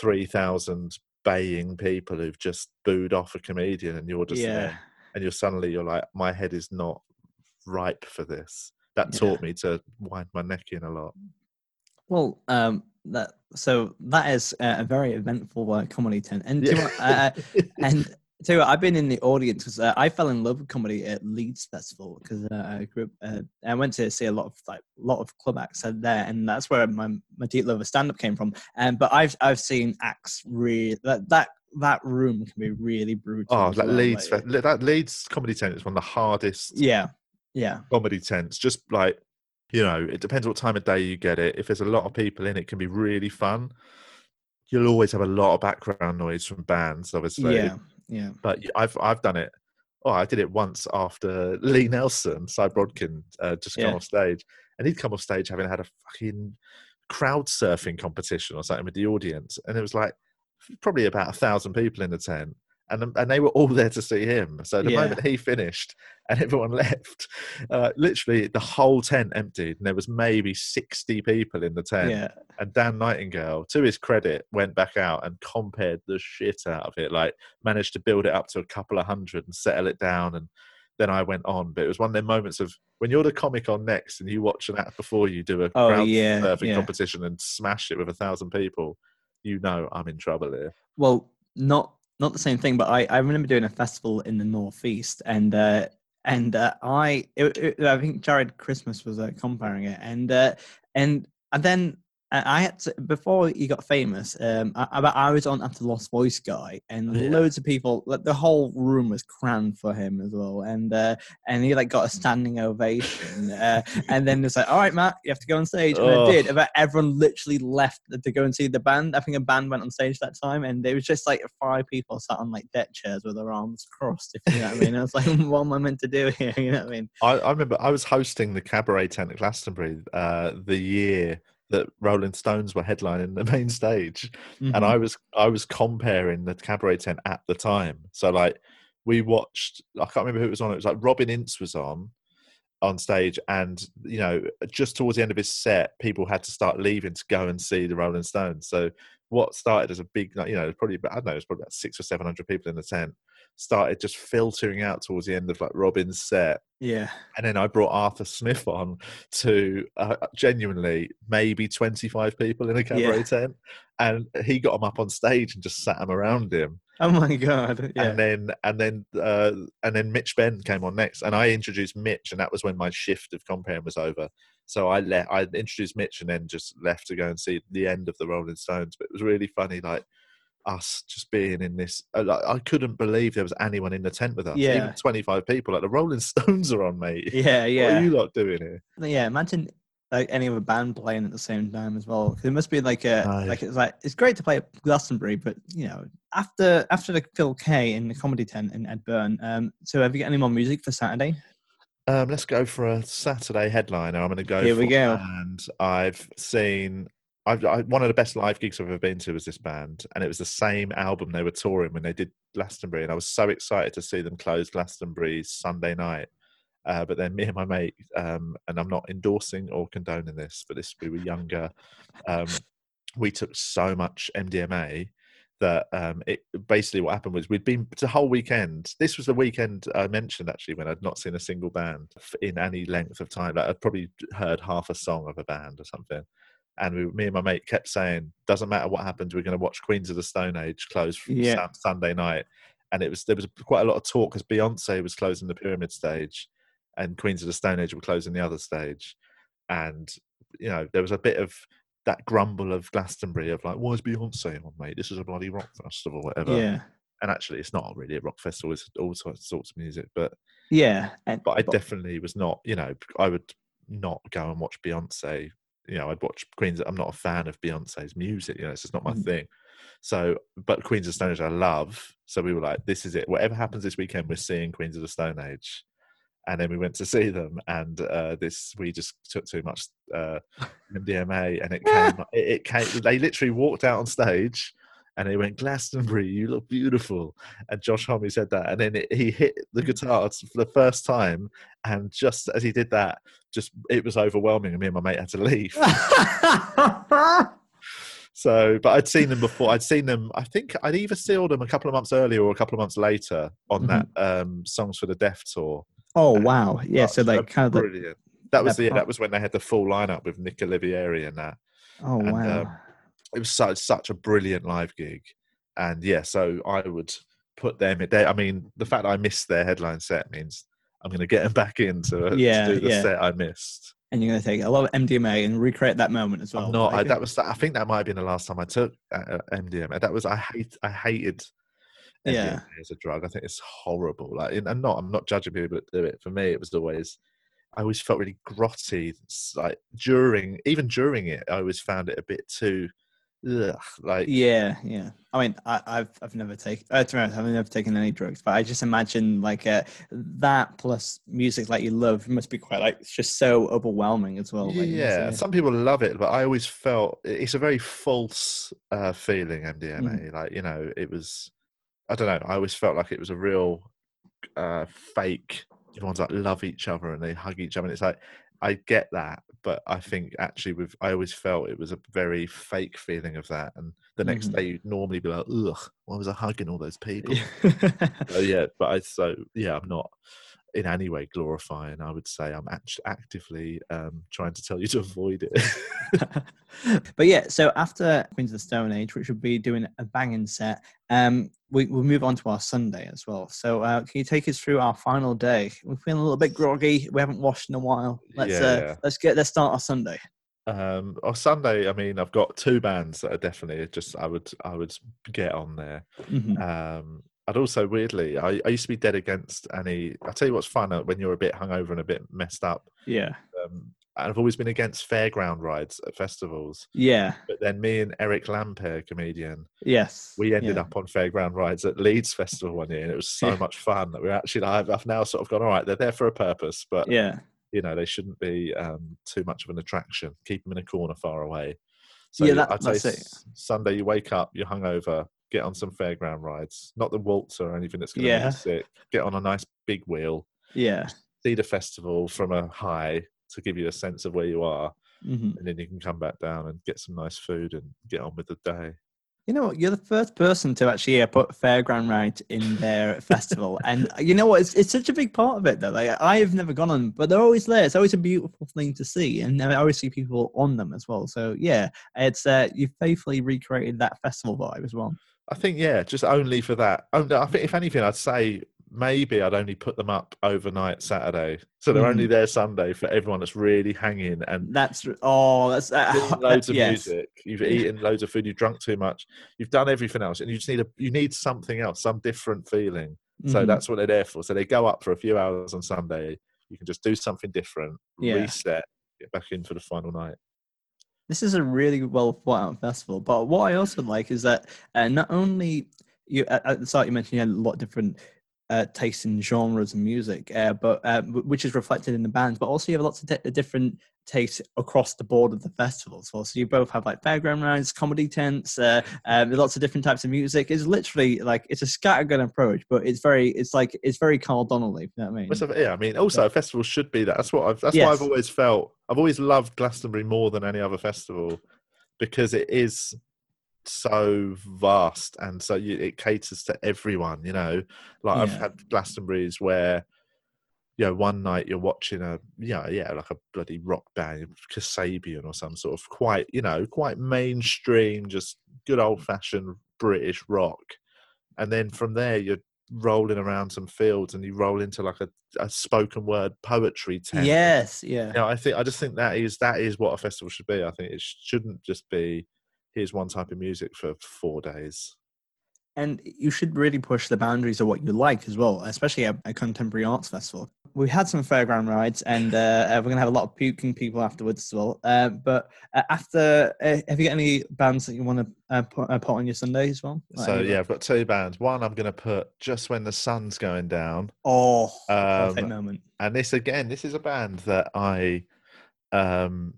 Speaker 2: 3,000 baying people who've just booed off a comedian and you're just
Speaker 1: yeah,
Speaker 2: there and you're suddenly, you're like, my head is not ripe for this. That
Speaker 1: Yeah.
Speaker 2: taught me to wind my neck in a lot.
Speaker 1: Well, um, that so that is a very eventful uh, comedy tent, and you what, uh, and so I've been in the audience because uh, I fell in love with comedy at Leeds Festival because uh, I grew up, uh, I went to see a lot of like a lot of club acts there, and that's where my my deep love of stand up came from. And but I've I've seen acts really that that that room can be really brutal.
Speaker 2: oh, that Leeds,
Speaker 1: like-
Speaker 2: that Leeds comedy tent is one of the hardest
Speaker 1: yeah, yeah,
Speaker 2: comedy tents just like you know it depends what time of day you get it. If there's a lot of people in it can be really fun. You'll always have a lot of background noise from bands obviously.
Speaker 1: Yeah, yeah,
Speaker 2: but i've i've done it. Oh i did it once after lee nelson cy brodkin uh, just come
Speaker 1: Yeah.
Speaker 2: off stage and he'd come off stage having had a fucking crowd surfing competition or something with the audience and it was like probably about a thousand people in the tent and and they were all there to see him. So the
Speaker 1: Yeah.
Speaker 2: moment he finished and everyone left, uh, literally the whole tent emptied, and there was maybe sixty people in the tent.
Speaker 1: yeah.
Speaker 2: And Dan Nightingale, to his credit, went back out and compered the shit out of it. Like managed to build it up to a couple of hundred and settle it down. And then I went on. But it was one of them moments of when you're the comic on next and you watch an act before you do a
Speaker 1: Oh,
Speaker 2: crowd
Speaker 1: yeah,
Speaker 2: surfing
Speaker 1: yeah.
Speaker 2: competition and smash it with a thousand people, you know I'm in trouble here.
Speaker 1: Well, not not the same thing, but I, I remember doing a festival in the northeast, and uh, and uh, I it, it- I think Jarred Christmas was uh, compering it, and uh, and and then I had to before he got famous. Um, I, I I was on after Lost Voice guy, and
Speaker 2: Yeah.
Speaker 1: loads of people, like the whole room was crammed for him as well, and uh, and he like got a standing ovation, uh, and then it's like, all right, Matt, you have to go on stage, and I
Speaker 2: Oh.
Speaker 1: did. But everyone literally left to go and see the band. I think a band went on stage that time, and there was just like five people sat on like deck chairs with their arms crossed. If you know what I mean, I was like, what am I meant to do here? You know what I mean?
Speaker 2: I, I remember I was hosting the cabaret tent at Glastonbury uh, the year that Rolling Stones were headlining the main stage, and
Speaker 1: Mhm.
Speaker 2: I was I was compering the cabaret tent at the time. So like we watched, I can't remember who it was on. It was like Robin Ince was on on stage, and you know just towards the end of his set, people had to start leaving to go and see the Rolling Stones. So what started as a big, you know, probably I don't know, it was probably about six or seven hundred people in the tent. Started just filtering out towards the end of like Robin's set,
Speaker 1: yeah,
Speaker 2: and then I brought Arthur Smith on to uh, genuinely maybe 25 people in a cabaret
Speaker 1: Yeah.
Speaker 2: tent. And he got them up on stage and just sat them around him.
Speaker 1: oh my god, yeah,
Speaker 2: And then, and then, uh, and then Mitch Benn came on next, and I introduced Mitch, and that was when my shift of compering was over. So I let I introduced Mitch, and then just left to go and see the end of the Rolling Stones. But it was really funny, like us just being in this. uh, like, I couldn't believe there was anyone in the tent with us.
Speaker 1: Yeah.
Speaker 2: Even 25 people. Like the Rolling Stones are on, mate.
Speaker 1: yeah,
Speaker 2: What are
Speaker 1: yeah,
Speaker 2: you lot doing here?
Speaker 1: yeah. Imagine like any other band playing at the same time as well. 'Cause it must be like a
Speaker 2: No.
Speaker 1: like it's like it's great to play at Glastonbury, but you know after after the Phil Kay in the comedy tent in Ed Byrne. Um, so have you got any more music for Saturday?
Speaker 2: Um, let's go for a Saturday headliner. I'm going to go.
Speaker 1: Here we go.
Speaker 2: And I've seen. I've, I, one of the best live gigs I've ever been to was this band, and it was the same album they were touring when they did Glastonbury, and I was so excited to see them close Glastonbury Sunday night. Uh, but then me and my mate, um, and I'm not endorsing or condoning this, but this we were younger. Um, we took so much MDMA that um, it basically what happened was we'd been the whole weekend. This was the weekend I mentioned actually when I'd not seen a single band in any length of time. Like I'd probably heard half a song of a band or something. And we, me and my mate kept saying, "Doesn't matter what happens, we're going to watch Queens of the Stone Age close from
Speaker 1: Yeah.
Speaker 2: Sun- Sunday night." And it was there was quite a lot of talk because Beyonce was closing the Pyramid stage, and Queens of the Stone Age were closing the other stage, and you know there was a bit of that grumble of Glastonbury of like, why is Beyonce on, mate? This is a bloody rock festival, whatever.
Speaker 1: Yeah,
Speaker 2: And actually, it's not really a rock festival; it's all sorts, sorts of music. But
Speaker 1: yeah. And,
Speaker 2: but I definitely was not. You know, I would not go and watch Beyonce. You know, I'd watch Queens. I'm not a fan of Beyonce's music. You know, it's just not my
Speaker 1: Mhm.
Speaker 2: thing. So, but Queens of the Stone Age, I love. So we were like, this is it. Whatever happens this weekend, we're seeing Queens of the Stone Age. And then we went to see them, and uh, this we just took too much uh, MDMA, and it came. it, it came. They literally walked out on stage, and they went, "Glastonbury, you look beautiful." And Josh Homme said that, and then it, he hit the guitar for the first time, and just as he did that, just it was overwhelming, and me and my mate had to leave. So, but I'd seen them before. I'd seen them. I think I'd either saw them a couple of months earlier or a couple of months later on that um, "Songs for the Deaf" tour.
Speaker 1: oh wow, yeah. So like kind of
Speaker 2: brilliant. That was
Speaker 1: that
Speaker 2: the
Speaker 1: part-
Speaker 2: that was when they had the full lineup with Nick Oliveri and that.
Speaker 1: oh
Speaker 2: and,
Speaker 1: wow.
Speaker 2: um, It was such such a brilliant live gig, and yeah, so I would put them. I mean, the fact that I missed their headline set means I'm going to get them back in to,
Speaker 1: Yeah,
Speaker 2: to do the
Speaker 1: yeah.
Speaker 2: set I missed.
Speaker 1: and you're gonna take a lot of MDMA and recreate that moment as well.
Speaker 2: I'm not. I, that was. I think that might have been the last time I took uh, MDMA. That was. I hate. I hated. MDMA
Speaker 1: Yeah.
Speaker 2: as a drug. I think it's horrible. Like, and I'm not. I'm not judging people that do it. For me, it was always. I always felt really grotty. Like during, even during it, I always found it a bit too. Ugh, like
Speaker 1: Yeah, yeah. I mean, I, I've I've never taken. Uh, to be honest, I've never taken any drugs, but I just imagine like uh, that plus music like you love must be quite like it's just so overwhelming as well. Like,
Speaker 2: yeah, some people love it, but I always felt it's a very false uh, feeling. MDMA,
Speaker 1: Mm-hmm.
Speaker 2: like you know, it was. I don't know. I always felt like it was a real uh, fake. Everyone's like love each other and they hug each other, and it's like I get that, but I think actually with I always felt it was a very fake feeling of that. And the next
Speaker 1: Mhm.
Speaker 2: day, you'd normally be like, "Ugh, why was I hugging all those people?" so yeah, but I so yeah, I'm not in any way glorifying. I would say I'm act- actively um, trying to tell you to avoid it.
Speaker 1: but yeah, so after Queens of the Stone Age, which will be doing a banging set, um, we, we'll move on to our Sunday as well. So uh, can you take us through our final day? We're feeling a little bit groggy. We haven't washed in a while. Let's
Speaker 2: Yeah,
Speaker 1: uh,
Speaker 2: yeah.
Speaker 1: let's get let's start our Sunday.
Speaker 2: um, on Sunday, I mean, I've got two bands that are definitely just I would I would get on there.
Speaker 1: Mhm.
Speaker 2: Um, I'd also weirdly, I, I used to be dead against any. I tell you what's fun uh, when you're a bit hungover and a bit messed up.
Speaker 1: Yeah,
Speaker 2: Um, I've always been against fairground rides at festivals.
Speaker 1: yeah,
Speaker 2: But then me and Eric Lampaert, comedian,
Speaker 1: yes.
Speaker 2: we ended
Speaker 1: yeah.
Speaker 2: up on fairground rides at Leeds Festival one year, and it was so
Speaker 1: Yeah.
Speaker 2: much fun that we're actually. I've, I've now sort of gone all right. They're there for a purpose, but
Speaker 1: Yeah,
Speaker 2: you know they shouldn't be um, too much of an attraction. Keep them in a corner far away. So
Speaker 1: Yeah, that-
Speaker 2: I'd say
Speaker 1: that's it.
Speaker 2: Sunday you wake up, you're hungover, get on some fairground rides, not the waltz or anything that's going to
Speaker 1: Yeah.
Speaker 2: you sick. Get on a nice big wheel,
Speaker 1: yeah.
Speaker 2: see the festival from a high to give you a sense of where you are,
Speaker 1: hmm
Speaker 2: and then you can come back down and get some nice food and get on with the day.
Speaker 1: You know, what? you're the first person to actually put fairground ride in their festival, and uh, you know what? It's, it's such a big part of it though. Like I've never gone on, but they're always there. It's always a beautiful thing to see, and I always see people on them as well. So yeah, it's uh, you faithfully recreated that festival vibe as well.
Speaker 2: I think yeah, just only for that. Only- I think if anything, I'd say maybe I'd only put them up overnight Saturday, so they're only there Sunday for everyone that's really hanging and
Speaker 1: That's oh, that's uh,
Speaker 2: loads of
Speaker 1: yes.
Speaker 2: music. You've eaten loads of food. You've drunk too much. You've done everything else, and you just need a you need something else, some different feeling. So
Speaker 1: Mhm.
Speaker 2: that's what they're there for. So they go up for a few hours on Sunday. You can just do something different,
Speaker 1: Yeah.
Speaker 2: reset, get back in for the final night.
Speaker 1: This is a really well thought out festival. But what I also like is that uh, not only you at, at the start you mentioned you had a lot of different uh, tastes in genres and music, uh, but uh, which is reflected in the bands. But also you have lots of di- different tastes across the board of the festival as well. So you both have like fairground rides, comedy tents, uh, um, lots of different types of music. It's literally like it's a scattergun approach, but it's very it's like it's very Carl Donnelly. You know what I mean?
Speaker 2: Yeah, I mean, also a festival should be that. That's what I've. That's
Speaker 1: Yes.
Speaker 2: why I've always felt. I've always loved Glastonbury more than any other festival because it is so vast and so you, it caters to everyone. You know, like I've
Speaker 1: Yeah.
Speaker 2: had Glastonbury's where. You know, one night you're watching a yeah, yeah, like a bloody rock band, Kasabian or some sort of quite, you know, quite mainstream, just good old fashioned British rock. And then from there you're rolling around some fields and you roll into like a, a spoken word poetry tent.
Speaker 1: Yes, yeah.
Speaker 2: You know, I think I just think that is that is what a festival should be. I think it shouldn't just be here's one type of music for four days.
Speaker 1: And you should really push the boundaries of what you like as well, especially at a contemporary arts festival. We had some fairground rides, and uh, we're going to have a lot of puking people afterwards as well. Uh, but uh, after, uh, have you got any bands that you want to uh, put, uh, put on your Sunday as well? Like
Speaker 2: So yeah, I've got two bands. One I'm gonna put just when the sun's going down.
Speaker 1: Oh, perfect
Speaker 2: Um,
Speaker 1: moment.
Speaker 2: and this again this is a band that i um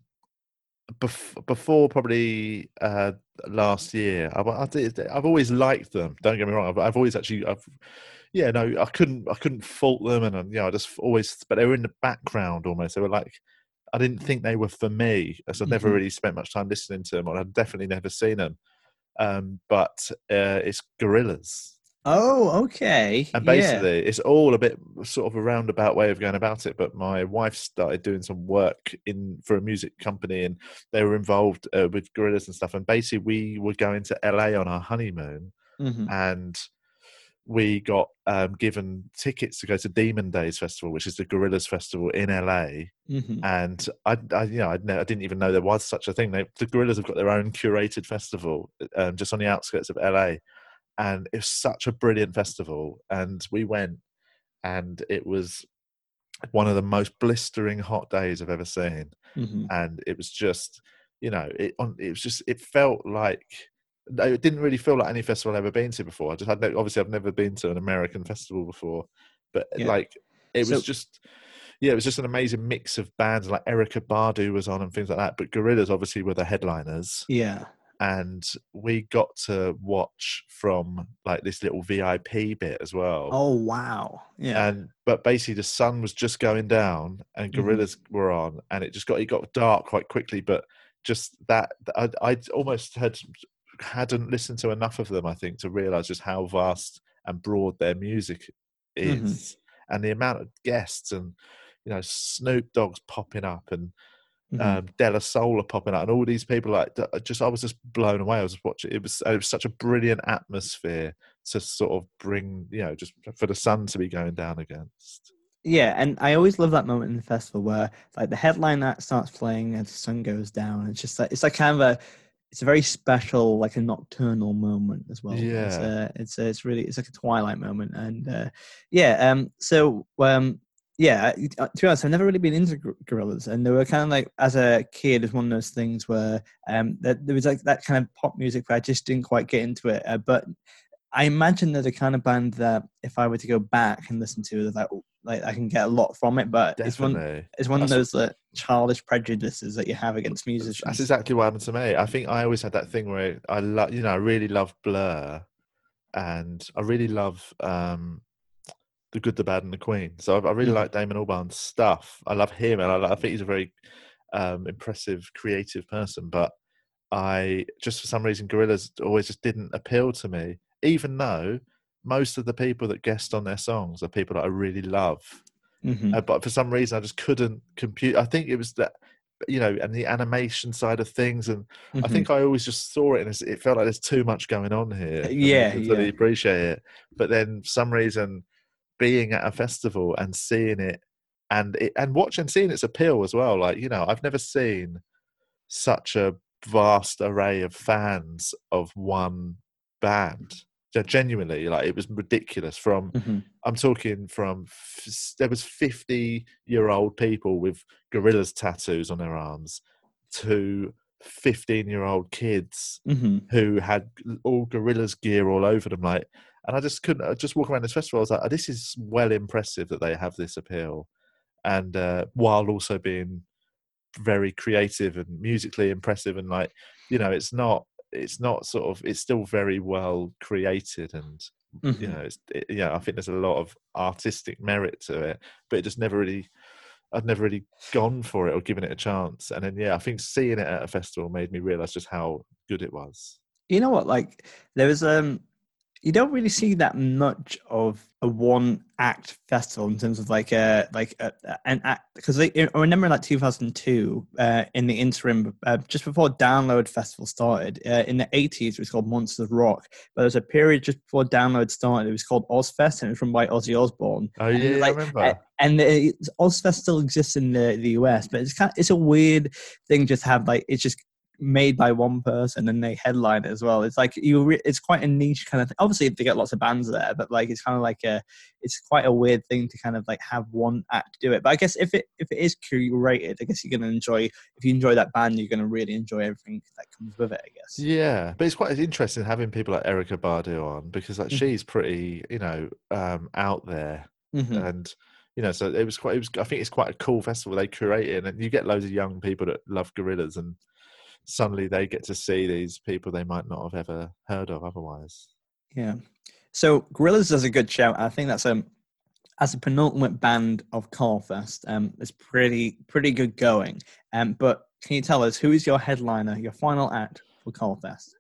Speaker 2: bef- before probably uh last year I, I did, i've always liked them don't get me wrong i've, I've always actually i've yeah no i couldn't i couldn't fault them and um, you know i just always but they were in the background almost they were like i didn't think they were for me as i've never
Speaker 1: Mhm.
Speaker 2: really spent much time listening to them or i've definitely never seen them um but uh it's Gorillaz
Speaker 1: Oh, okay.
Speaker 2: and
Speaker 1: yeah.
Speaker 2: basically, it's all a bit sort of a roundabout way of going about it. But my wife started doing some work in for a music company, and they were involved uh, with Gorillaz and stuff. And basically, we were going to LA on our honeymoon,
Speaker 1: Mhm.
Speaker 2: and we got um, given tickets to go to Demon Dayz Festival, which is the Gorillaz Festival in LA.
Speaker 1: Mhm.
Speaker 2: And I, I you know, I didn't even know there was such a thing. They, the Gorillaz have got their own curated festival um, just on the outskirts of LA, and it was such a brilliant festival. And we went, and it was one of the most blistering hot days I've ever seen.
Speaker 1: Mhm.
Speaker 2: And it was just, you know, it on. It was just. It felt like. It didn't really feel like any festival I've ever been to before. I just had no, obviously I've never been to an American festival before, but
Speaker 1: Yeah.
Speaker 2: like it was
Speaker 1: So-
Speaker 2: just yeah, it was just an amazing mix of bands like Erykah Badu was on and things like that. But Gorillaz obviously were the headliners,
Speaker 1: Yeah.
Speaker 2: And we got to watch from like this little VIP bit as well.
Speaker 1: Oh, wow. Yeah.
Speaker 2: And but basically the sun was just going down and
Speaker 1: Mhm.
Speaker 2: Gorillaz were on, and it just got it got dark quite quickly. But just that I I almost had hadn't listened to enough of them, I think, to realize just how vast and broad their music
Speaker 1: Mhm.
Speaker 2: is, and the amount of guests and you know Snoop Dogg's popping up and
Speaker 1: Mhm.
Speaker 2: um, De La Soul are popping up, and all these people like just I was just blown away. I was watching it was it was such a brilliant atmosphere to sort of bring you know just for the sun to be going down against.
Speaker 1: Yeah, and I always love that moment in the festival where like the headline that starts playing as the sun goes down. It's just like it's like kind of a it's a very special like a nocturnal moment as well. It's
Speaker 2: Yeah.
Speaker 1: uh, it's uh, it's really it's like a twilight moment and uh, yeah. Um. So um. Yeah, uh, to be honest, I've never really been into gor- Gorillaz, and they were kind of like as a kid, it's one of those things where um that there was like that kind of pop music, but I just didn't quite get into it. Uh, but I imagine they're the kind of band that if I were to go back and listen to, like like I can get a lot from it. But it's one it's one of those uh, childish prejudices that you have against musicians.
Speaker 2: that's exactly what happened to me. I think I always had that thing where I love you know I really love Blur, and I really love um the Good, the Bad, and the Queen. So I, I really
Speaker 1: Mhm.
Speaker 2: like Damon Albarn's stuff. I love him, and I, I think he's a very um, impressive, creative person. But I just for some reason, Gorillaz always just didn't appeal to me, even though most of the people that guest on their songs are people that I really love.
Speaker 1: Mhm.
Speaker 2: Uh, but for some reason, I just couldn't compute. I think it was that you know, and the animation side of things, and I
Speaker 1: Mhm.
Speaker 2: think I always just saw it and it's- it felt like there's too much going on here. and I
Speaker 1: yeah,
Speaker 2: really
Speaker 1: yeah.
Speaker 2: appreciate it. But then for some reason, being at a festival and seeing it and it, and watching seeing its appeal as well, like you know, I've never seen such a vast array of fans of one band. Yeah, genuinely, like it was ridiculous. From
Speaker 1: Mhm.
Speaker 2: I'm talking from f- there was 50 year old people with Gorillaz tattoos on their arms to 15 year old kids
Speaker 1: Mhm.
Speaker 2: who had all Gorillaz gear all over them like and i just couldn't I just walk around this festival i was like "Oh, this is well impressive that they have this appeal and uh, while also being very creative and musically impressive and like you know it's not it's not sort of it's still very well created and you
Speaker 1: Mhm.
Speaker 2: know it's it, yeah i think there's a lot of artistic merit to it but it just never really i'd never really gone for it or given it a chance and then yeah i think seeing it at a festival made me realize just how good it was
Speaker 1: You know what? Like there was um, you don't really see that much of a one act festival in terms of like a like a, an act because I remember like 2002 uh, in the interim uh, just before Download Festival started uh, in the 80s it was called Monsters of Rock but there was a period just before Download started it was called Ozzfest and it was run by Ozzy Osbourne.
Speaker 2: Oh
Speaker 1: And,
Speaker 2: yeah
Speaker 1: like,
Speaker 2: i remember.
Speaker 1: uh, and Ozzfest still exists in the, the US, but it's kind of, it's a weird thing just have like it's just made by one person and they headline it as well. It's like you re- it's quite a niche kind of thing. Obviously they get lots of bands there, but like it's kind of like a it's quite a weird thing to kind of like have one act do it. But I guess if it if it is curated, I guess you're gonna enjoy if you enjoy that band, you're gonna really enjoy everything that comes with it, I guess.
Speaker 2: Yeah, but it's quite interesting having people like Erykah Badu on because like
Speaker 1: Mhm.
Speaker 2: she's pretty, you know, um, out there,
Speaker 1: Mhm.
Speaker 2: and you know, so it was quite. It was. I think it's quite a cool festival they created, and you get loads of young people that love Gorillaz, and suddenly they get to see these people they might not have ever heard of otherwise.
Speaker 1: Yeah. So Gorillaz does a good shout. I think that's a as a penultimate band of Carlfest. Um, it's pretty pretty good going. Um, but can you tell us who is your headliner, your final act for Carlfest?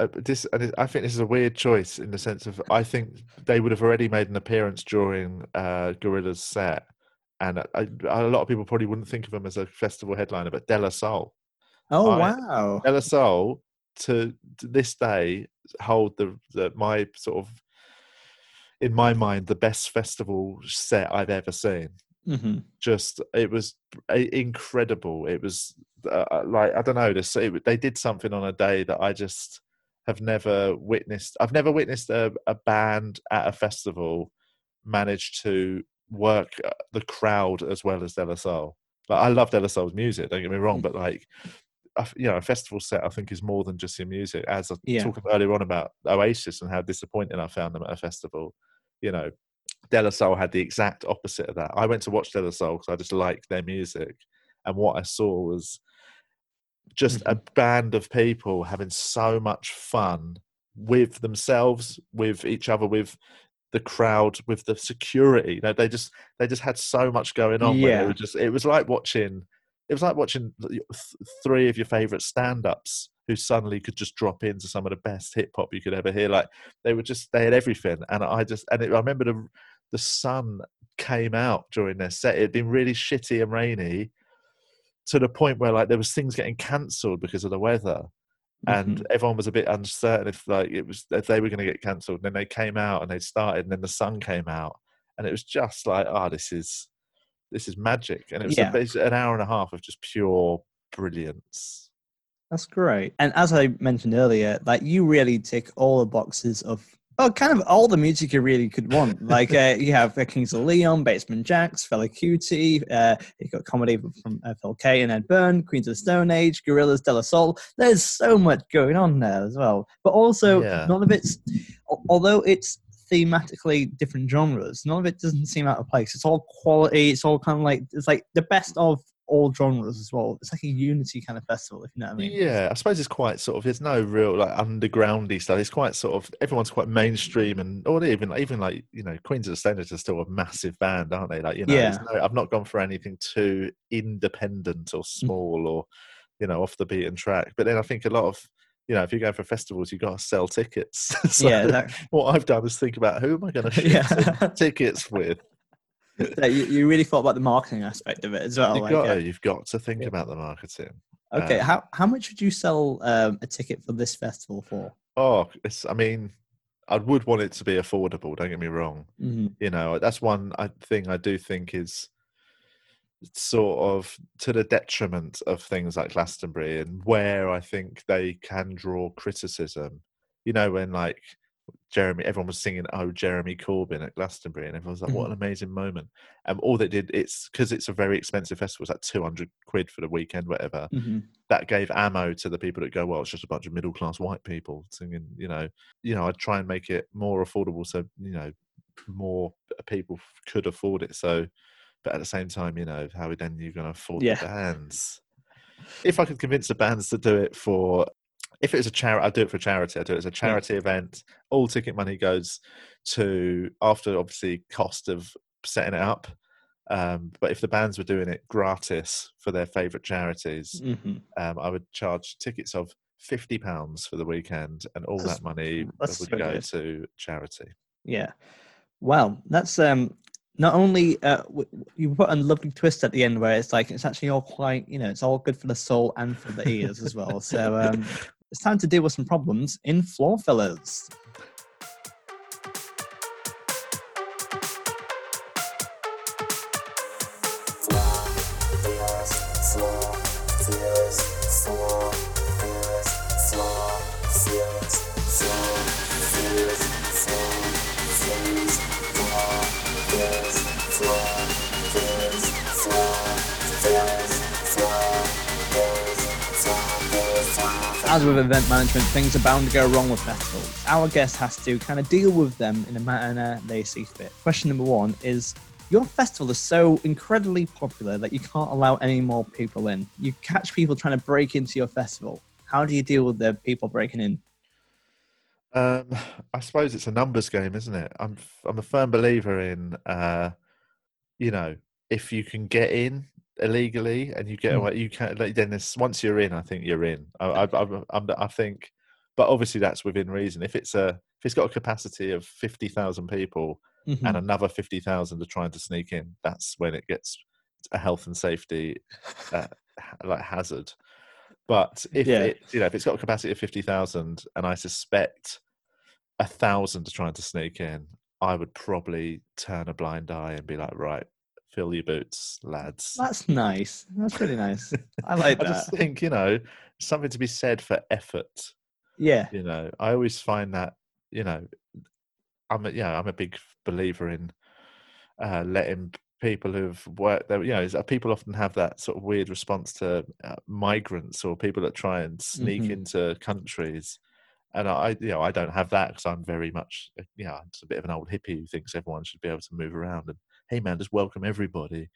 Speaker 2: Uh, this, and I think this is a weird choice in the sense of I think they would have already made an appearance during uh, Gorillaz' set, and I, I, a lot of people probably wouldn't think of them as a festival headliner, but De La Soul.
Speaker 1: Oh
Speaker 2: I-
Speaker 1: wow!
Speaker 2: De La Soul to, to this day hold the, the my sort of in my mind the best festival set I've ever seen.
Speaker 1: hmm
Speaker 2: Just it was incredible. It was uh, uh, like I don't know. This it, they did something on a day that I just have never witnessed. I've never witnessed a, a band at a festival manage to work uh, the crowd as well as De La Soul. Like I love De La Soul's music. Don't get me wrong, but like you know, a festival set I think is more than just your music. As I
Speaker 1: Yeah.
Speaker 2: talked earlier on about Oasis and how disappointing I found them at a festival. You know, De La Soul had the exact opposite of that. I went to watch De La Soul because I just liked their music, and what I saw was just a mm-hmm. band of people having so much fun with themselves, with each other, with the crowd, with the security. You know, they just they just had so much going on.
Speaker 1: Yeah.
Speaker 2: it was just it was like watching it was like watching th- th- three of your favorite stand-ups who suddenly could just drop into some of the best hip hop you could ever hear. Like they were just they had everything, and I just and it, I remember the the sun came out during their set. It had been really shitty and rainy to the point where like there was things getting cancelled because of the weather and
Speaker 1: Mhm.
Speaker 2: everyone was a bit uncertain if like it was if they were going to get cancelled. And then they came out and they started, and then the sun came out, and it was just like, oh, this is this is magic, and it was
Speaker 1: Yeah.
Speaker 2: a, it's an hour and a half of just pure brilliance.
Speaker 1: That's great. And as I mentioned earlier, like you really tick all the boxes of oh, kind of all the music you really could want. Like uh, you have uh, Kings of Leon, Basement Jaxx, Fela Kuti. Uh, you got comedy from uh, Phil Kay and Ed Byrne, Queens of the Stone Age, Gorillaz, De La Soul. There's so much going on there as well. But also,
Speaker 2: Yeah.
Speaker 1: none of it's although it's thematically different genres. None of it doesn't seem out of place. It's all quality. It's all kind of like it's like the best of all genres as well. It's like a unity kind of festival, if you know what I mean.
Speaker 2: Yeah, I suppose it's quite sort of. There's no real like undergroundy stuff. It's quite sort of everyone's quite mainstream, and or even even like you know Queens of the Stone Age are still a massive band, aren't they? Like you know, there's no, I've not gone for anything too independent or mm. small or you know off the beaten track. But then I think a lot of you know if you're going for festivals, you've got to sell tickets. so
Speaker 1: yeah, that,
Speaker 2: what I've done is think about who am I going to
Speaker 1: Yeah.
Speaker 2: tickets with.
Speaker 1: that you, you really thought about the marketing aspect of it as well.
Speaker 2: You've
Speaker 1: like,
Speaker 2: got
Speaker 1: uh,
Speaker 2: to, you've got to think
Speaker 1: yeah.
Speaker 2: about the marketing.
Speaker 1: okay,
Speaker 2: um,
Speaker 1: how how much would you sell um, a ticket for this festival for?
Speaker 2: Oh, it's. I mean, I would want it to be affordable. Don't get me wrong.
Speaker 1: Mhm.
Speaker 2: You know, that's one I, thing I do think is sort of to the detriment of things like Glastonbury and where I think they can draw criticism. You know, when like Jeremy, everyone was singing "Oh Jeremy Corbyn" at Glastonbury, and everyone was like, "What an
Speaker 1: Mm-hmm.
Speaker 2: amazing moment!" And all they did, it's because it's a very expensive festival. It's like two hundred quid for the weekend, whatever.
Speaker 1: Mhm.
Speaker 2: That gave ammo to the people that go, "Well, it's just a bunch of middle class white people singing." You know, you know, I'd try and make it more affordable, so you know, more people could afford it. So, but at the same time, you know, how then you're going to afford
Speaker 1: Yeah.
Speaker 2: the bands? If I could convince the bands to do it for if it was a charity, I'd do it for charity. I'd do it as a charity event. All ticket money goes to after obviously cost of setting it up. Um, but if the bands were doing it gratis for their favourite charities,
Speaker 1: Mhm.
Speaker 2: um, I would charge tickets of fifty pounds for the weekend, and all
Speaker 1: That's-
Speaker 2: that money would
Speaker 1: so
Speaker 2: go
Speaker 1: good.
Speaker 2: to charity.
Speaker 1: Yeah. Well, that's um not only uh you put a lovely twist at the end where it's like it's actually all quite you know it's all good for the soul and for the ears as well. So um it's time to deal with some problems in floor fillers. With event management, things are bound to go wrong with festivals. Our guest has to kind of deal with them in a manner they see fit. Question number one is Your festival is so incredibly popular that you can't allow any more people in. You catch people trying to break into your festival. How do you deal with the people breaking in?
Speaker 2: Um, I suppose it's a numbers game, isn't it? I'm I'm a firm believer in, uh, you know, if you can get in illegally and you get
Speaker 1: Mm.
Speaker 2: away, you can. Like, then it's, once you're in, I think you're in. I, I, I, I think, but obviously that's within reason. If it's a if it's got a capacity of fifty thousand people
Speaker 1: Mhm.
Speaker 2: and another fifty thousand are trying to sneak in, that's when it gets a health and safety uh, like hazard. But if
Speaker 1: Yeah.
Speaker 2: it, you know, if it's got a capacity of fifty thousand, and I suspect a thousand are trying to sneak in, I would probably turn a blind eye and be like, right, fill your boots, lads.
Speaker 1: That's nice. That's really nice. I like
Speaker 2: I
Speaker 1: that.
Speaker 2: I just think you know something to be said for effort.
Speaker 1: Yeah.
Speaker 2: You know, I always find that you know, I'm a, yeah, I'm a big believer in uh, letting people who've worked there. You know, uh, people often have that sort of weird response to uh, migrants or people that try and sneak
Speaker 1: Mhm.
Speaker 2: into countries. And I, you know, I don't have that because I'm very much, uh, you know, I'm just a bit of an old hippie who thinks everyone should be able to move around and, hey man, just welcome everybody.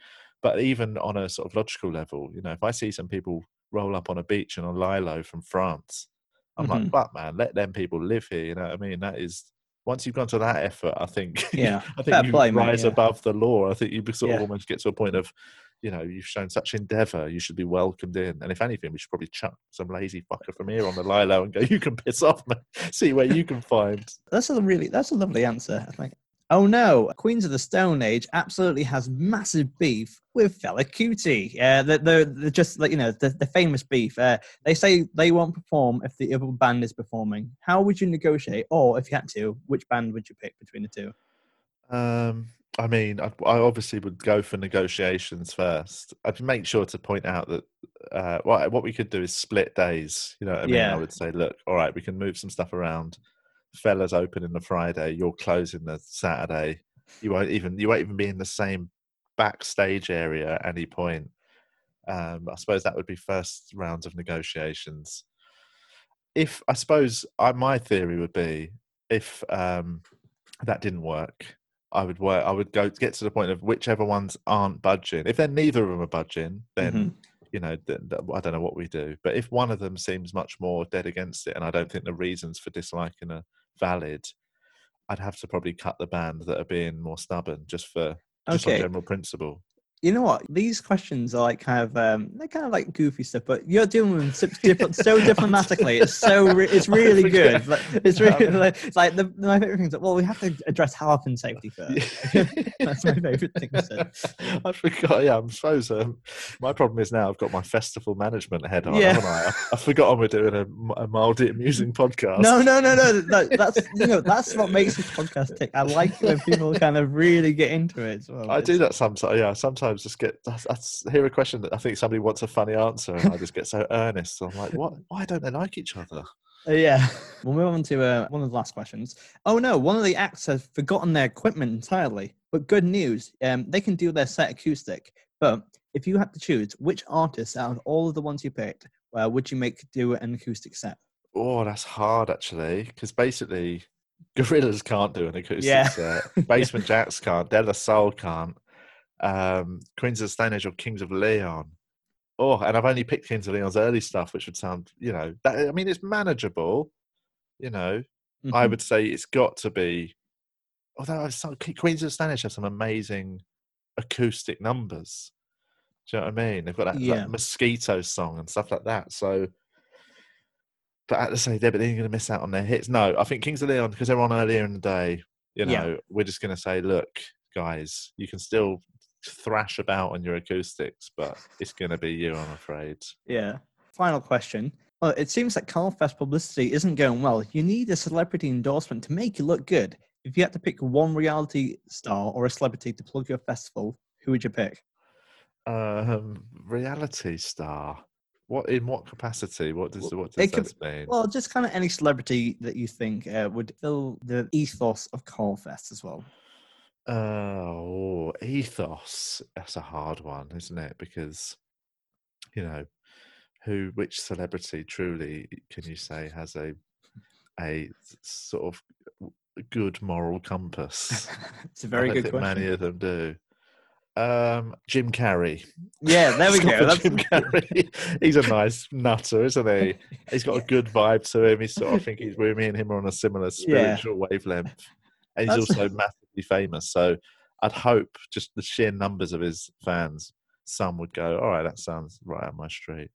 Speaker 2: But even on a sort of logical level, you know, if I see some people roll up on a beach and a lilo from France, I'm
Speaker 1: Mhm.
Speaker 2: like, but man, let them people live here. You know what I mean? That is once you've gone to that effort, I think,
Speaker 1: Yeah,
Speaker 2: I think you
Speaker 1: play,
Speaker 2: rise
Speaker 1: yeah.
Speaker 2: above the law. I think you sort
Speaker 1: Yeah.
Speaker 2: of almost get to a point of, you know, you've shown such endeavour, you should be welcomed in. And if anything, we should probably chuck some lazy fucker from here on the lilo and go, you can piss off, man. See where you can find.
Speaker 1: That's a really that's a lovely answer. I think. Oh no, Queens of the Stone Age absolutely has massive beef with Fela Kuti. Uh, the, the, the just like you know the, the famous beef. Uh, they say they won't perform if the other band is performing. How would you negotiate, or if you had to, which band would you pick between the two?
Speaker 2: Um, I mean, I, I obviously would go for negotiations first. I'd make sure to point out that uh, what what we could do is split days. You know I mean?
Speaker 1: Yeah.
Speaker 2: I would say, look, all right, we can move some stuff around. Fela's opening the Friday, you're closing the Saturday. You won't even you won't even be in the same backstage area at any point. Um, I suppose that would be first rounds of negotiations. If I suppose I, my theory would be if um, that didn't work, I would work. I would go get to the point of whichever ones aren't budging. If then neither of them are budging, then
Speaker 1: Mhm.
Speaker 2: you know th- th- I don't know what we do. But if one of them seems much more dead against it, and I don't think the reasons for disliking are valid, I'd have to probably cut the band that are being more stubborn, just for just on general principle.
Speaker 1: You know what? These questions are like kind of um, they're kind of like goofy stuff, but you're doing them so, diff- so diplomatically. It's so re- it's really good. Like, it's really like, it's like the, my favorite things. Well, we have to address health and safety first. That's my favorite thing to.
Speaker 2: I forgot. Yeah, I suppose um, my problem is now I've got my festival management head on.
Speaker 1: Yeah.
Speaker 2: haven't I? I, I've forgotten we're doing a, a mildly amusing podcast.
Speaker 1: No, no, no, no, no. That's you know that's what makes this podcast tick. I like it when people kind of really get into it. As well.
Speaker 2: I do that sometimes. Yeah, sometimes just get. I, hear a question that I think somebody wants a funny answer, and I just get so earnest. So I'm like, what? Why don't they like each other?
Speaker 1: Uh, yeah. We'll move on to uh, one of the last questions. Oh no, one of the acts has forgotten their equipment entirely. But good news, um, they can do their set acoustic. But if you had to choose, which artist out of all of the ones you picked, uh, would you make do an acoustic set?
Speaker 2: Oh, that's hard actually, because basically, Gorillaz can't do an acoustic
Speaker 1: Yeah.
Speaker 2: set. Basement Jaxx can't. De La Soul can't. Um, Queens of the Stone Age or Kings of Leon. Oh, and I've only picked Kings of Leon's early stuff, which would sound, you know, that, I mean, it's manageable. You know, I
Speaker 1: Mhm.
Speaker 2: would say it's got to be. Although I've some, Queens of the Stone Age have some amazing acoustic numbers. Do you know what I mean? They've got that,
Speaker 1: Yeah.
Speaker 2: that mosquito song and stuff like that. So, but at the same time, but then you're going to miss out on their hits. No, I think Kings of Leon because they're on earlier in the day. You know,
Speaker 1: Yeah.
Speaker 2: we're just going to say, look, guys, you can still thrash about on your acoustics, but it's going to be you, I'm afraid.
Speaker 1: Yeah. Final question. Well, it seems that Carlfest publicity isn't going well. You need a celebrity endorsement to make you look good. If you had to pick one reality star or a celebrity to plug your festival, who would you pick?
Speaker 2: Um, reality star. What in what capacity? What does what does
Speaker 1: it could
Speaker 2: that mean?
Speaker 1: Well, just kind of any celebrity that you think uh, would fill the ethos of Carlfest as well.
Speaker 2: Oh, ethos. That's a hard one, isn't it? Because you know, who, which celebrity truly can you say has a, a sort of good moral compass?
Speaker 1: it's a very good question.
Speaker 2: Many of them do. Um, Jim Carrey.
Speaker 1: Yeah, there we
Speaker 2: go.
Speaker 1: That's
Speaker 2: Jim Carrey. He's a nice nutter, isn't he? He's got
Speaker 1: Yeah.
Speaker 2: a good vibe to him. He's sort of, I think he's we, me and him are on a similar
Speaker 1: Yeah.
Speaker 2: spiritual wavelength, and he's
Speaker 1: That's-
Speaker 2: also massively famous. So I'd hope just the sheer numbers of his fans, some would go, "All right, that sounds right up my street."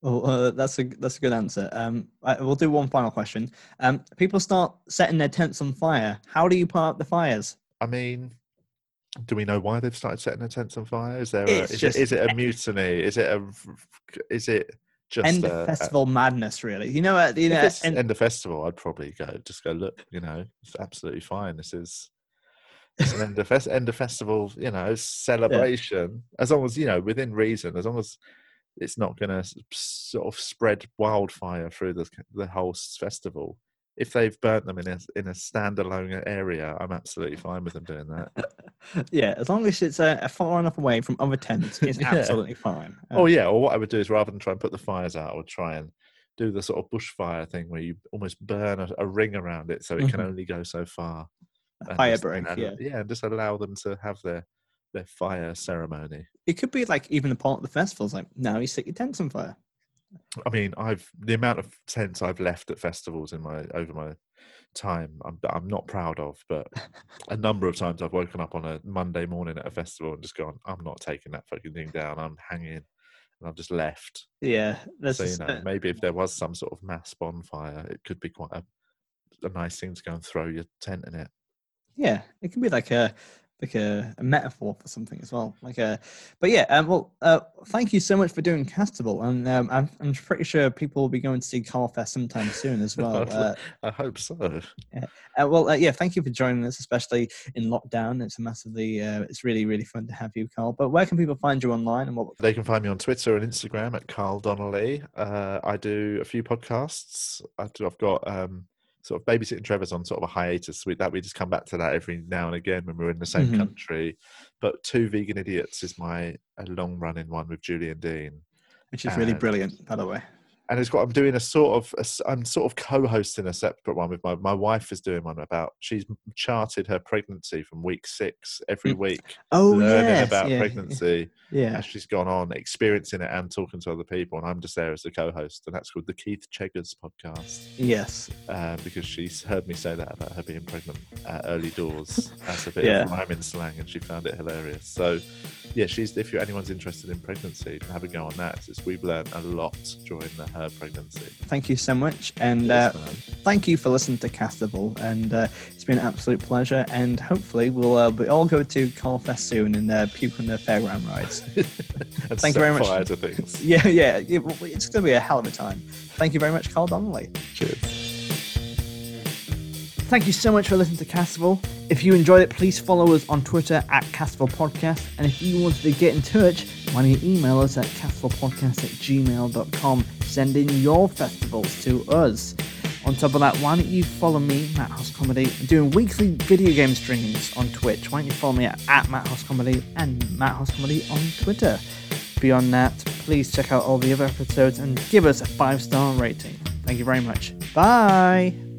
Speaker 1: Well, uh, that's a that's a good answer. Um, I, we'll do one final question. Um, people start setting their tents on fire. How do you put out the fires?
Speaker 2: I mean, do we know why they've started setting their tents on fire? Is there a, is,
Speaker 1: just-
Speaker 2: it, is it a mutiny? Is it a is it just
Speaker 1: End
Speaker 2: a,
Speaker 1: of
Speaker 2: a-
Speaker 1: festival madness, really. You know, uh, you know, and-
Speaker 2: end of festival, I'd probably go just go look. You know, it's absolutely fine. This is it's an end of fest, end of festival. You know, celebration. As long as you know within reason. As long as it's not going to sort of spread wildfire through the the whole festival. If they've burnt them in a in a standalone area, I'm absolutely fine with them doing that.
Speaker 1: yeah, as long as it's uh, far enough away from other tents, it's
Speaker 2: Yeah.
Speaker 1: absolutely fine.
Speaker 2: Oh
Speaker 1: Uh,
Speaker 2: yeah, or what I would do is rather than try and put the fires out, I would try and do the sort of bushfire thing where you almost burn a, a ring around it so it can
Speaker 1: Mhm.
Speaker 2: only go so far.
Speaker 1: Fire
Speaker 2: just-
Speaker 1: break, yeah.
Speaker 2: yeah, and just allow them to have their their fire ceremony.
Speaker 1: It could be like even a part of the festival. It's like now you set your tents on fire.
Speaker 2: I mean, I've the amount of tents I've left at festivals in my over my time, I'm I'm not proud of, but a number of times I've woken up on a Monday morning at a festival and just gone, I'm not taking that fucking thing down. I'm hanging, and I've just left.
Speaker 1: Yeah, that's
Speaker 2: so you know,
Speaker 1: uh,
Speaker 2: maybe if there was some sort of mass bonfire, it could be quite a, a nice thing to go and throw your tent in it.
Speaker 1: Yeah, it can be like a like a, a metaphor for something as well. Like a, but yeah. Um, well, uh, thank you so much for doing Castival, and um, I'm I'm pretty sure people will be going to see Carlfest sometime soon as well. Uh,
Speaker 2: I hope so.
Speaker 1: Uh, well, uh, yeah, thank you for joining us, especially in lockdown. It's a massively, uh, it's really, really fun to have you, Carl. But where can people find you online and what?
Speaker 2: They can find me on Twitter and Instagram at Carl Donnelly. Uh, I do a few podcasts. I do, I've got um, sort of babysitting Trevor's on sort of a hiatus. We that we just come back to that every now and again when we're in the same
Speaker 1: Mhm.
Speaker 2: country. But Two Vegan Idiots is my a long running one with Julian Dean.
Speaker 1: Which is really brilliant, by the way.
Speaker 2: And it's got I'm doing a sort of I'm sort of co-hosting a separate one with my my wife is doing one about she's charted her pregnancy from week six every
Speaker 1: Mm.
Speaker 2: week
Speaker 1: Oh,
Speaker 2: learning
Speaker 1: yes,
Speaker 2: about
Speaker 1: yeah,
Speaker 2: pregnancy
Speaker 1: Yeah.
Speaker 2: as she's gone on experiencing it and talking to other people and I'm just there as the co-host and that's called the Keith Cheggers podcast
Speaker 1: Yes.
Speaker 2: uh, because she's heard me say that about her being pregnant at early doors as a bit
Speaker 1: Yeah.
Speaker 2: of rhyming slang and she found it hilarious so yeah she's if you're anyone's interested in pregnancy have a go on that it's, we've learned a lot during the, her pregnancy
Speaker 1: Thank you so much. And uh,
Speaker 2: Yes, man.
Speaker 1: thank you for listening to Castival. And uh, it's been an absolute pleasure. And hopefully, we'll uh, we all go to Carlfest soon and uh, puke on the fairground rides. Thank you very much.
Speaker 2: fire to things.
Speaker 1: yeah, yeah. it- it's going to be a hell of a time. Thank you very much, Carl Donnelly.
Speaker 2: Cheers.
Speaker 1: Thank you so much for listening to Castival. If you enjoyed it, please follow us on Twitter at Castival Podcast. And if you wanted to get in touch, why don't you email us at castivalpodcast at gmail.com. Send in your festivals to us. On top of that, why don't you follow me, Matt House Comedy, doing weekly video game streams on Twitch? Why don't you follow me at, at Matt House Comedy and Matt House Comedy on Twitter? Beyond that, please check out all the other episodes and give us a five star rating. Thank you very much. Bye.